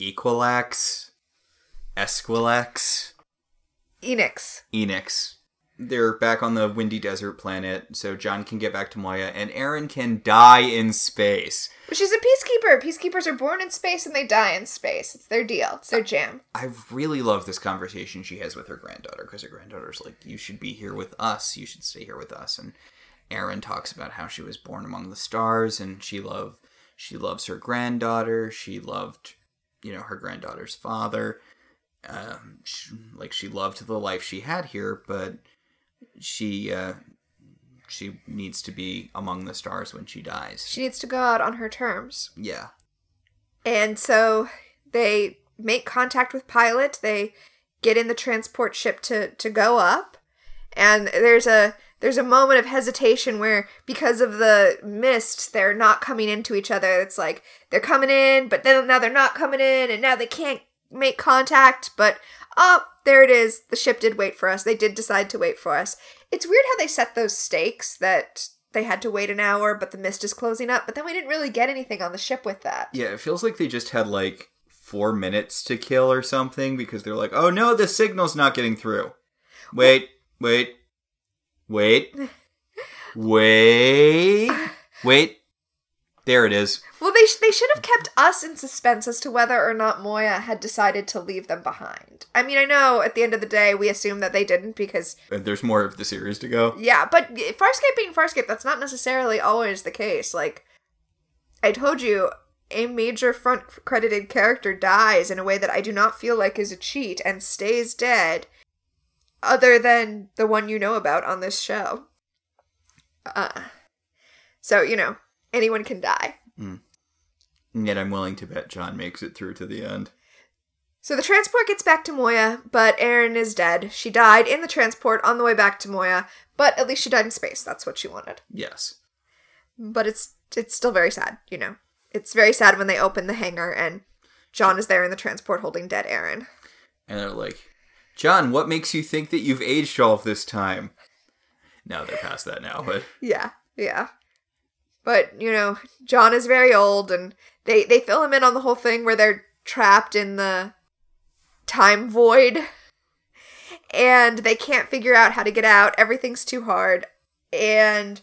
A: Equilax, Esquilax,
B: Enix.
A: Enix. They're back on the windy desert planet, so John can get back to Moya, and Aeryn can die in space.
B: But she's a peacekeeper. Peacekeepers are born in space and they die in space. It's their deal. It's their jam.
A: I really love this conversation she has with her granddaughter because her granddaughter's like, "You should be here with us. You should stay here with us." And Aeryn talks about how she was born among the stars, and she love she loves her granddaughter. She loved, you know, her granddaughter's father. Um, she, like she loved the life she had here, but she uh, she needs to be among the stars when she dies.
B: She needs to go out on her terms.
A: Yeah,
B: And so they make contact with Pilot. They get in the transport ship to to go up. And there's a there's a moment of hesitation where because of the mist, they're not coming into each other. It's like they're coming in, but then now they're not coming in, and now they can't make contact. But oh, there it is. The ship did wait for us. They did decide to wait for us. It's weird how they set those stakes that they had to wait an hour, but the mist is closing up. But then we didn't really get anything on the ship with that.
A: Yeah, it feels like they just had like four minutes to kill or something because they're like, oh no, the signal's not getting through. Wait, wait, wait, wait, wait. There it is.
B: Well, they sh- they should have kept us in suspense as to whether or not Moya had decided to leave them behind. I mean, I know at the end of the day we assume that they didn't because
A: Uh, There's more of the series to go.
B: yeah, but Farscape being Farscape, that's not necessarily always the case. Like I told you, a major front credited character dies in a way that I do not feel like is a cheat and stays dead, other than the one you know about on this show. Uh, so you know anyone can die.
A: And yet I'm willing to bet John makes it through to the end.
B: So the transport gets back to Moya, but Aeryn is dead. She died in the transport on the way back to Moya, but at least she died in space. That's what she wanted.
A: Yes.
B: But it's it's still very sad, you know. It's very sad when they open the hangar and John is there in the transport holding dead Aeryn.
A: And they're like, John, what makes you think that you've aged all of this time? Now they're past that now, but
B: Yeah, yeah. But, you know, John is very old and they they fill him in on the whole thing where they're trapped in the time void and they can't figure out how to get out. Everything's too hard. And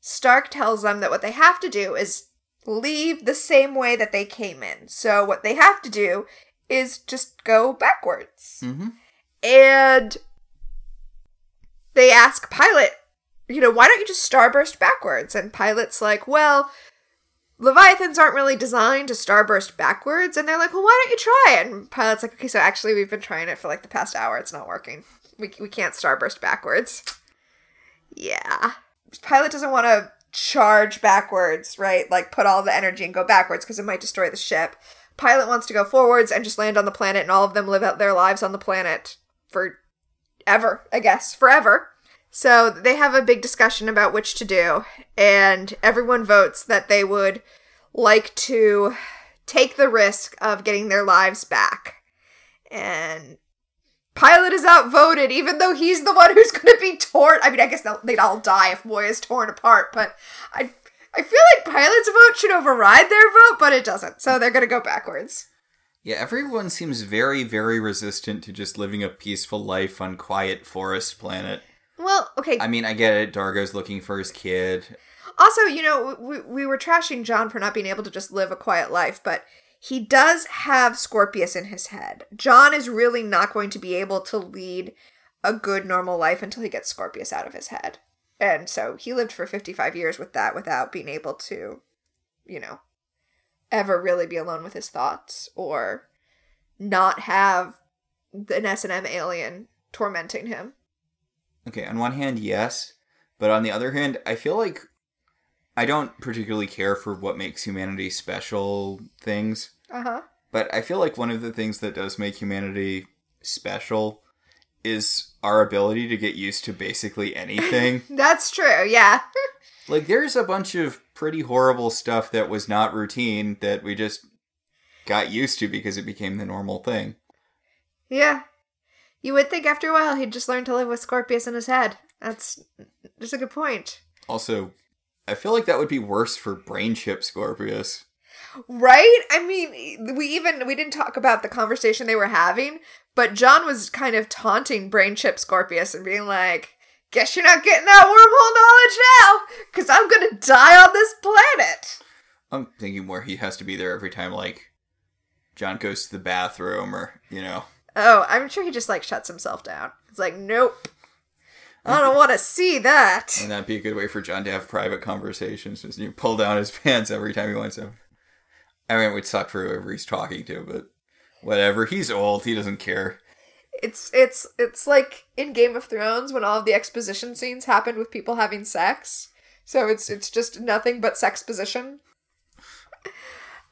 B: Stark tells them that what they have to do is leave the same way that they came in. So what they have to do is just go backwards.
A: mm-hmm.
B: And they ask Pilot, you know, why don't you just starburst backwards? And Pilot's like, well, Leviathans aren't really designed to starburst backwards. And they're like, well, why don't you try it? And Pilot's like, okay, so actually, we've been trying it for like the past hour. It's not working. We, we can't starburst backwards. Yeah. Pilot doesn't want to charge backwards, right? Like put all the energy and go backwards because it might destroy the ship. Pilot wants to go forwards and just land on the planet, and all of them live out their lives on the planet for ever, I guess, forever. So they have a big discussion about which to do, and everyone votes that they would like to take the risk of getting their lives back. And Pilot is outvoted, even though he's the one who's going to be torn. I mean, I guess they'd all die if Moya's torn apart, but I, I feel like Pilot's vote should override their vote, but it doesn't. So they're going to go backwards.
A: Yeah, everyone seems very, very resistant to just living a peaceful life on quiet forest planet.
B: Well, okay.
A: I mean, I get it. Dargo's looking for his kid.
B: Also, you know, we, we were trashing John for not being able to just live a quiet life, but he does have Scorpius in his head. John is really not going to be able to lead a good normal life until he gets Scorpius out of his head. And so he lived for 55 years with that without being able to, you know, ever really be alone with his thoughts or not have an S&M alien tormenting him.
A: Okay, on one hand, yes. But on the other hand, I feel like I don't particularly care for what makes humanity special things.
B: Uh-huh.
A: But I feel like one of the things that does make humanity special is our ability to get used to basically anything.
B: That's true, yeah.
A: like there's a bunch of pretty horrible stuff that was not routine that we just got used to because it became the normal thing.
B: Yeah. You would think after a while he'd just learn to live with Scorpius in his head. That's just a good point.
A: Also, I feel like that would be worse for brain chip Scorpius.
B: Right? I mean, we even we didn't talk about the conversation they were having, but John was kind of taunting brain chip Scorpius and being like, "Guess you're not getting that wormhole knowledge now, because I'm gonna die on this planet."
A: I'm thinking where he has to be there every time, like John goes to the bathroom, or you know.
B: Oh, I'm sure he just like shuts himself down. It's like, nope. I don't want to see that.
A: And that'd be a good way for John to have private conversations. Just you pull down his pants every time he wants to. I mean, it would suck for whoever he's talking to, but whatever. He's old. He doesn't care.
B: It's it's it's like in Game of Thrones when all of the exposition scenes happened with people having sex. So it's it's just nothing but sex position.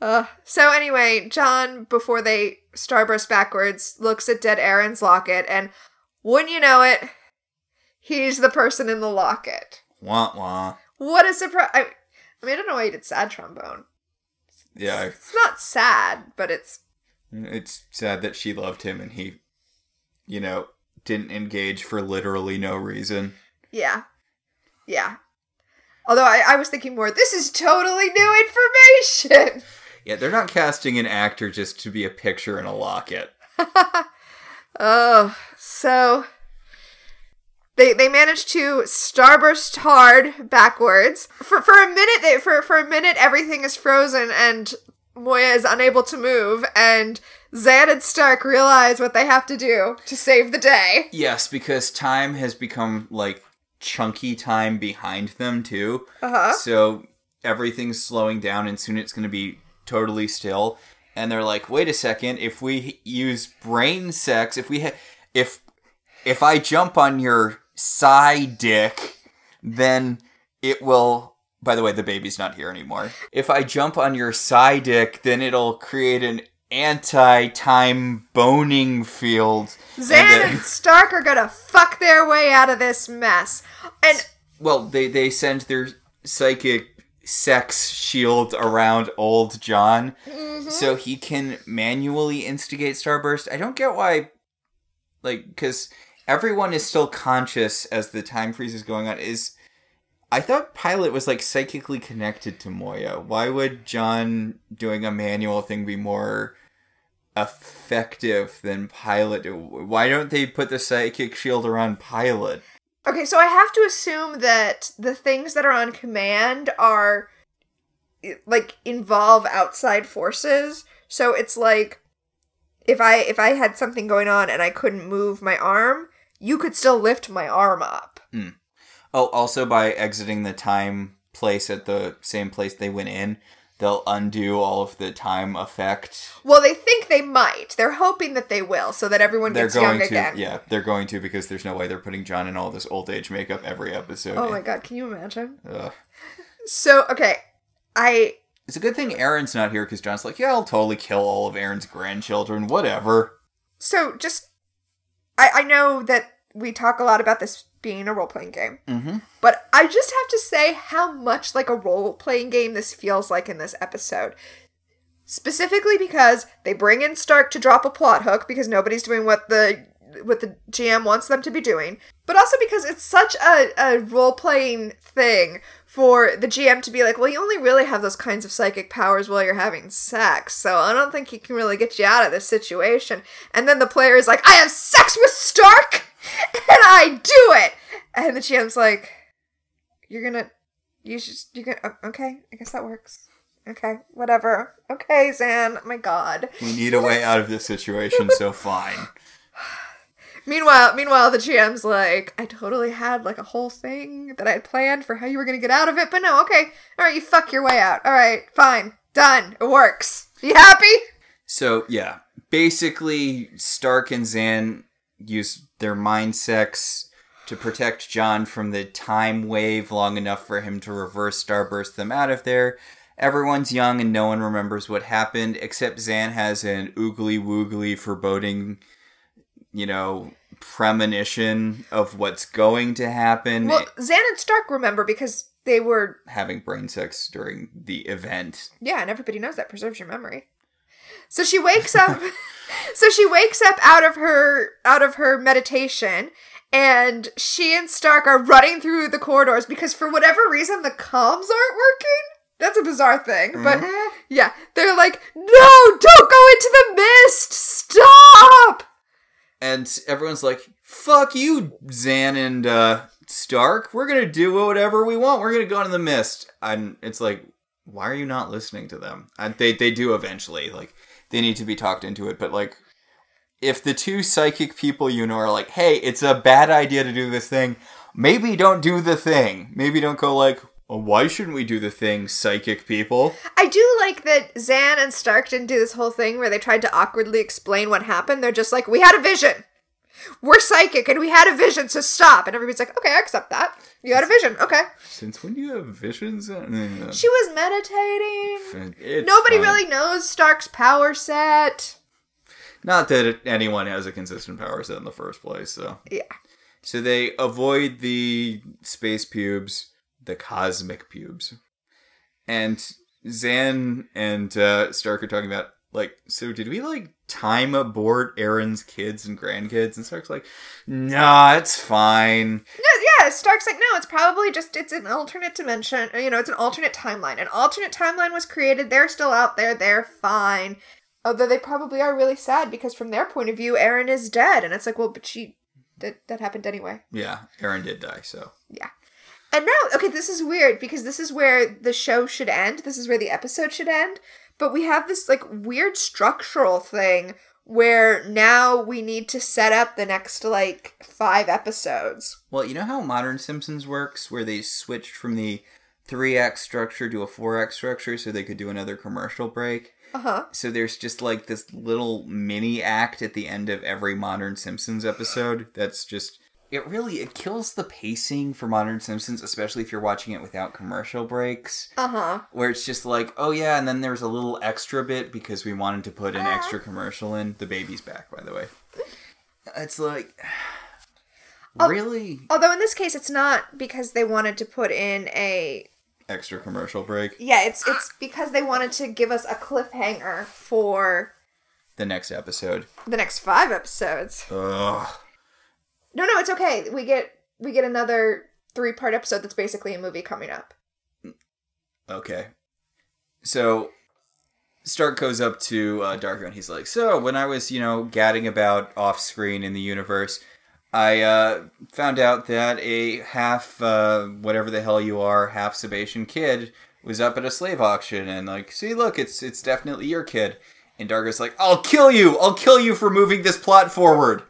B: Uh, so anyway, John, before they starburst backwards, looks at dead Aeryn's locket, and wouldn't you know it, he's the person in the locket.
A: Wah wah.
B: What a surprise! I, I mean, I don't know why he did sad trombone.
A: Yeah,
B: It's not sad, but it's
A: it's sad that she loved him and he, you know, didn't engage for literally no reason.
B: yeah, yeah. Although I, I was thinking more, this is totally new information.
A: Yeah, they're not casting an actor just to be a picture in a locket.
B: Oh, so they they managed to starburst hard backwards. For for a minute they for for a minute everything is frozen and Moya is unable to move and Zhaan and Stark realize what they have to do to save the day.
A: Yes, because time has become like chunky time behind them too.
B: Uh-huh.
A: So everything's slowing down and soon it's going to be totally still. And they're like, "Wait a second, if we use brain sex, if we ha- if if I jump on your side dick, then it will by the way, the baby's not here anymore. If I jump on your side dick, then it'll create an anti-time boning field.
B: Zhaan
A: And
B: and, Stark are gonna fuck their way out of this mess. And
A: Well, they they send their psychic sex shield around old John mm-hmm. so he can manually instigate starburst. I don't get why like cuz everyone is still conscious as the time freeze is going on is I thought Pilot was like psychically connected to Moya. Why would John doing a manual thing be more effective than Pilot? Why don't they put the psychic shield around Pilot?
B: Okay, so I have to assume that the things that are on command are like involve outside forces. So it's like if I if I had something going on and I couldn't move my arm, you could still lift my arm up. Hmm.
A: Oh, also by exiting the time place at the same place they went in, they'll undo all of the time effect.
B: Well, they think they might. They're hoping that they will so that everyone
A: They're
B: gets young
A: going to,
B: again.
A: yeah, they're going to because there's no way they're putting John in all this old age makeup every episode.
B: Oh my god, can you imagine?
A: Ugh.
B: So, okay, I
A: It's a good thing Aeryn's not here because John's like, yeah, I'll totally kill all of Aeryn's grandchildren, whatever.
B: so just I I know that we talk a lot about this being a role playing game.
A: Mm-hmm.
B: But I just have to say how much like a role playing game this feels like in this episode. Specifically because they bring in Stark to drop a plot hook because nobody's doing what the what the GM wants them to be doing, but also because it's such a, a role playing thing for the GM to be like, well, you only really have those kinds of psychic powers while you're having sex, so I don't think he can really get you out of this situation. And then the player is like, I have sex with Stark, and I do it, and the GM's like, you're gonna, you should, you're gonna, okay, I guess that works. Okay, whatever. Okay, Zhaan. My God.
A: We need a way out of this situation, so fine.
B: Meanwhile, meanwhile, the GM's like, I totally had like a whole thing that I had planned for how you were gonna get out of it, but no, okay, all right, you fuck your way out. All right, fine, done. It works. You happy?
A: So yeah, basically, Stark and Zhaan use their mind sex to protect John from the time wave long enough for him to reverse starburst them out of there. Everyone's young and no one remembers what happened, except Zhaan has an oogly woogly foreboding, you know, premonition of what's going to happen.
B: Well, Zhaan and Stark remember because they were
A: having brain sex during the event.
B: yeah, and everybody knows that preserves your memory. So she wakes up. so she wakes up out of her out of her meditation, and she and Stark are running through the corridors because for whatever reason the comms aren't working. That's a bizarre thing, but
A: Mhm.
B: yeah, they're like, "No, don't go into the mist! Stop!"
A: And everyone's like, fuck you, Zhaan and uh, Stark. We're going to do whatever we want. We're going to go into the mist. And it's like, why are you not listening to them? And they, they do eventually. Like, they need to be talked into it. But, like, if the two psychic people you know are like, hey, it's a bad idea to do this thing, maybe don't do the thing. Maybe don't go like, well, why shouldn't we do the thing, psychic people?
B: I do like that Zhaan and Stark didn't do this whole thing where they tried to awkwardly explain what happened. They're just like, we had a vision. We're psychic and we had a vision, so stop. And everybody's like, okay, I accept that. You had a vision. Okay.
A: Since when do you have visions? Uh,
B: She was meditating.
A: it's
B: Nobody
A: fine.
B: really knows Stark's power set.
A: Not that anyone has a consistent power set in the first place, so.
B: Yeah.
A: So they avoid the space pubes, the cosmic pubes. And Zhaan and uh, Stark are talking about, like, so did we, like, time abort Aeryn's kids and grandkids? And Stark's like, nah, it's fine.
B: No, yeah, Stark's like, no, it's probably just, it's an alternate dimension. You know, it's an alternate timeline. An alternate timeline was created. They're still out there. They're fine. Although they probably are really sad because from their point of view, Aeryn is dead. And it's like, well, but she, that, that happened anyway.
A: Yeah, Aeryn did die, so. Yeah.
B: And now, okay, this is weird because this is where the show should end. This is where the episode should end. But we have this like weird structural thing where now we need to set up the next like five episodes.
A: Well, you know how Modern Simpsons works, where they switched from the three act structure to a four act structure so they could do another commercial break?
B: Uh huh.
A: So there's just like this little mini act at the end of every Modern Simpsons episode that's just it really it kills the pacing for Modern Simpsons, especially if you're watching it without commercial breaks,
B: Uh huh.
A: where it's just like, oh yeah, and then there's a little extra bit because we wanted to put an extra commercial in. The baby's back, by the way. It's like really
B: Although in this case, it's not because they wanted to put in a
A: extra commercial break.
B: yeah. It's it's because they wanted to give us a cliffhanger for
A: The next episode.
B: the next five episodes.
A: Ugh.
B: No, no, it's okay. We get we get another three part episode that's basically a movie coming up.
A: Okay. So Stark goes up to uh, Dargo and he's like, "So when I was, you know, gadding about off screen in the universe, I uh, found out that a half, uh, whatever the hell you are, half Sebacean kid was up at a slave auction, and like, see, look, it's it's definitely your kid." And Dargo's like, "I'll kill you! I'll kill you for moving this plot forward."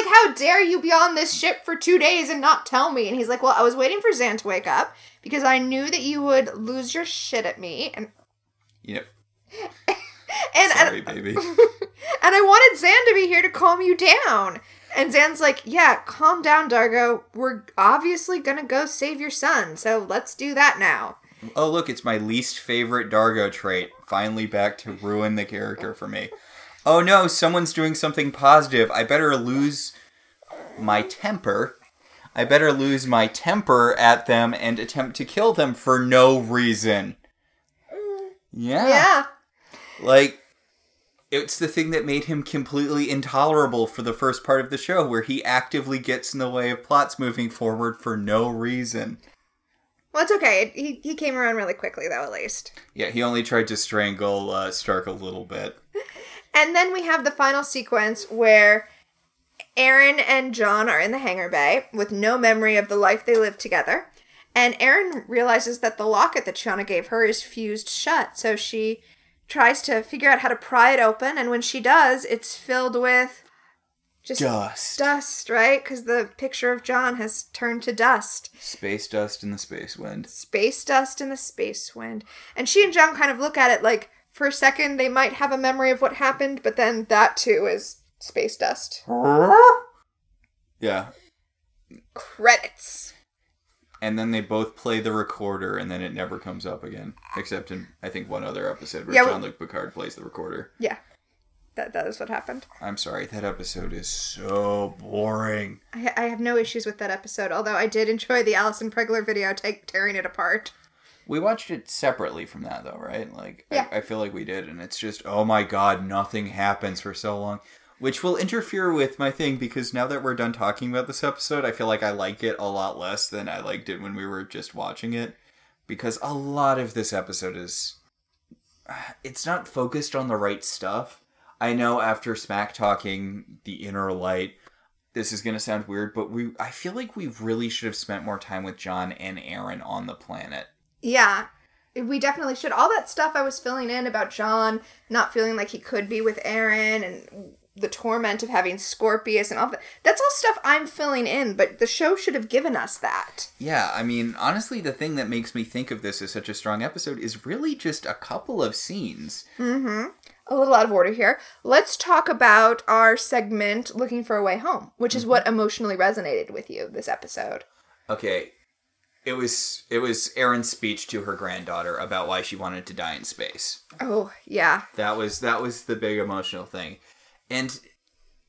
B: Like, How dare you be on this ship for two days and not tell me? And he's like, Well, I was waiting for Zhaan to wake up because I knew that you would lose your shit at me. And
A: Yep.
B: and
A: Sorry,
B: and,
A: baby.
B: and I wanted Zhaan to be here to calm you down. And Zhaan's like, Yeah, calm down, Dargo. We're obviously gonna go save your son, so let's do that now.
A: Oh, look, it's my least favorite Dargo trait. Finally back to ruin the character for me. Oh no, someone's doing something positive. I better lose my temper. I better lose my temper at them and attempt to kill them for no reason. Yeah.
B: Yeah.
A: Like, it's the thing that made him completely intolerable for the first part of the show, where he actively gets in the way of plots moving forward for no reason.
B: Well, it's okay. He, he came around really quickly, though, at least.
A: Yeah, he only tried to strangle uh, Stark a little bit.
B: And then we have the final sequence where Aeryn and John are in the hangar bay with no memory of the life they lived together. And Aeryn realizes that the locket that Chiana gave her is fused shut. So she tries to figure out how to pry it open. And when she does, it's filled with just
A: Dust.
B: dust, right? Because the picture of John has turned to dust.
A: Space dust in the space wind.
B: Space dust in the space wind. And she and John kind of look at it like for a second they might have a memory of what happened, but then that too is space dust.
A: Yeah.
B: Credits.
A: And then they both play the recorder, and then it never comes up again. Except in, I think, one other episode where
B: Yeah,
A: Jean-Luc Picard plays the recorder.
B: Yeah. That, that is what happened.
A: I'm sorry, that episode is so boring.
B: I, I have no issues with that episode, although I did enjoy the Allison Pregler video take, tearing it apart.
A: We watched it separately from that, though, right? Like,
B: Yeah.
A: I, I feel like we did, and it's just, oh my god, nothing happens for so long. Which will interfere with my thing because now that we're done talking about this episode, I feel like I like it a lot less than I liked it when we were just watching it. Because a lot of this episode is. It's not focused on the right stuff. I know after smack talking the inner light, this is gonna sound weird, but we I feel like we really should have spent more time with John and Aeryn on the planet.
B: Yeah. We definitely should. All that stuff I was filling in about John not feeling like he could be with Aeryn and the torment of having Scorpius and all that. That's all stuff I'm filling in, but the show should have given us that.
A: Yeah, I mean, honestly, the thing that makes me think of this as such a strong episode is really just a couple of scenes. Mm-hmm.
B: A little out of order here. Let's talk about our segment Looking for a Way Home, which is what emotionally resonated with you this episode.
A: Okay, it was it was Aeryn's speech to her granddaughter about why she wanted to die in space.
B: Oh, yeah.
A: That was that was the big emotional thing. And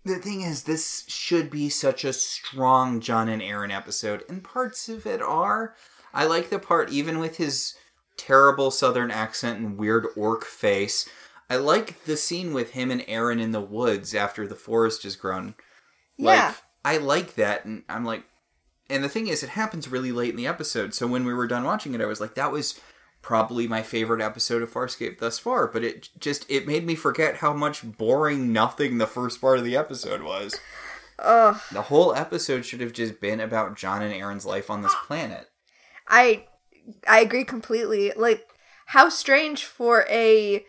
A: the thing is this should be such a strong John and Aeryn episode and parts of it are. I like the part even with his terrible southern accent and weird orc face. I like the scene with him and Aeryn in the woods after the forest has grown.
B: Yeah.
A: Like I like that and I'm like and the thing is it happens really late in the episode. So when we were done watching it I was like that was probably my favorite episode of Farscape thus far, but it just it made me forget how much boring nothing the first part of the episode was.
B: Ugh.
A: The whole episode should have just been about John and Aeryn's life on this planet.
B: I I agree completely. Like how strange for a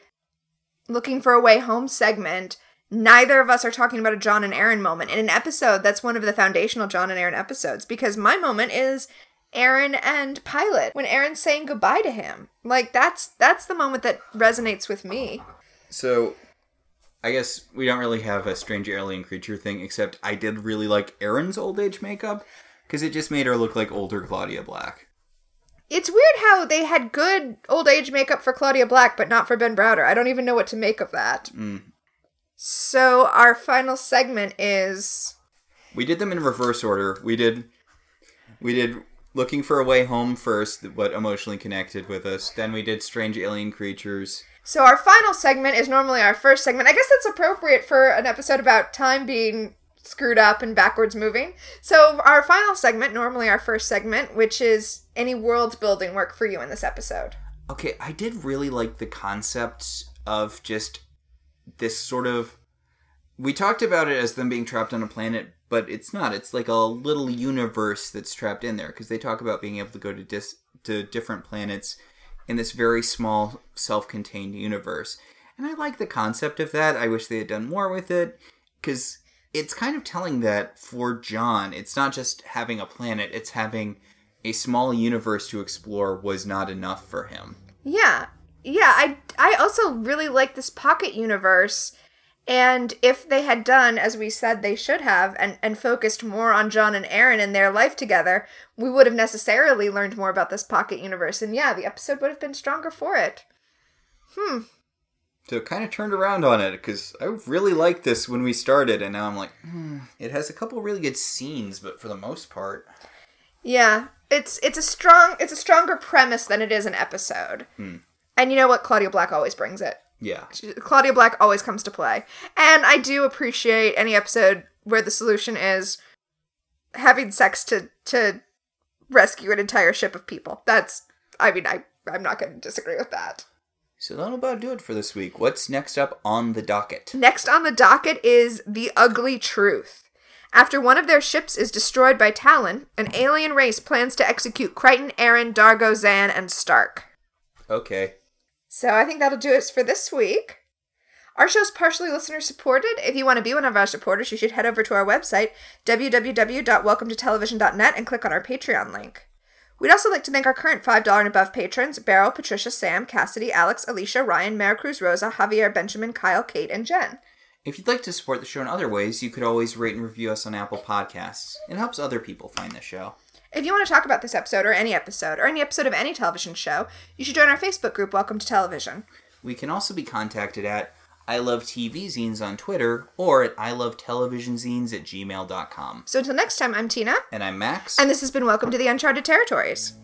B: looking for a way home segment. Neither of us are talking about a John and Aeryn moment in an episode that's one of the foundational John and Aeryn episodes because my moment is Aeryn and Pilot when Aeryn's saying goodbye to him. Like that's that's the moment that resonates with me.
A: So I guess we don't really have a strange alien creature thing, except I did really like Aeryn's old age makeup because it just made her look like older Claudia Black.
B: It's weird how they had good old age makeup for Claudia Black, but not for Ben Browder. I don't even know what to make of that. Mm. So our final segment is
A: We did them in reverse order. We did we did looking for a way home first, what emotionally connected with us. Then we did strange alien creatures.
B: so our final segment is normally our first segment. I guess that's appropriate for an episode about time being screwed up and backwards moving. So our final segment, normally our first segment, which is any world building work for you in this episode.
A: Okay, I did really like the concept of just this sort of. We talked about it as them being trapped on a planet, but it's not. It's like a little universe that's trapped in there because they talk about being able to go to dis- to different planets in this very small, self-contained universe. And I like the concept of that. I wish they had done more with it because it's kind of telling that for John, it's not just having a planet; it's having a small universe to explore was not enough for him.
B: Yeah. Yeah, I I also really like this pocket universe. And if they had done, as we said they should have, and, and focused more on John and Aeryn and their life together, we would have necessarily learned more about this pocket universe. And yeah, the episode would have been stronger for it.
A: Hmm. So kind of turned around on it because I really liked this when we started, and now I'm like, hmm, it has a couple really good scenes, but for the most part,
B: Yeah, it's it's a strong it's a stronger premise than it is an episode. And you know what? Claudia Black always brings it.
A: Yeah.
B: Claudia Black always comes to play. And I do appreciate any episode where the solution is having sex to to rescue an entire ship of people. That's I mean, I I'm not going to disagree with that.
A: So that'll about do it for this week. What's next up on the docket?
B: Next on the docket is The Ugly Truth. After one of their ships is destroyed by Talyn, an alien race plans to execute Crichton, Aeryn, Dargo, Zhaan, and Stark.
A: Okay.
B: So I think that'll do it for this week. Our show is partially listener supported. If you want to be one of our supporters, you should head over to our website, www.welcometotelevision.net, and click on our Patreon link. We'd also like to thank our current $5 and above patrons Beryl, Patricia, Sam, Cassidy, Alex, Alicia, Ryan, Maricruz, Rosa, Javier, Benjamin, Kyle, Kate, and Jen.
A: If you'd like to support the show in other ways, you could always rate and review us on Apple Podcasts. It helps other people find the show.
B: If you want to talk about this episode or any episode or any episode of any television show, you should join our Facebook group, Welcome to Television.
A: We can also be contacted at I Love TV Zines on Twitter or at I Love Television Zines at gmail.com.
B: So until next time, I'm Tina,
A: And I'm Max.
B: and this has been Welcome to the Uncharted Territories.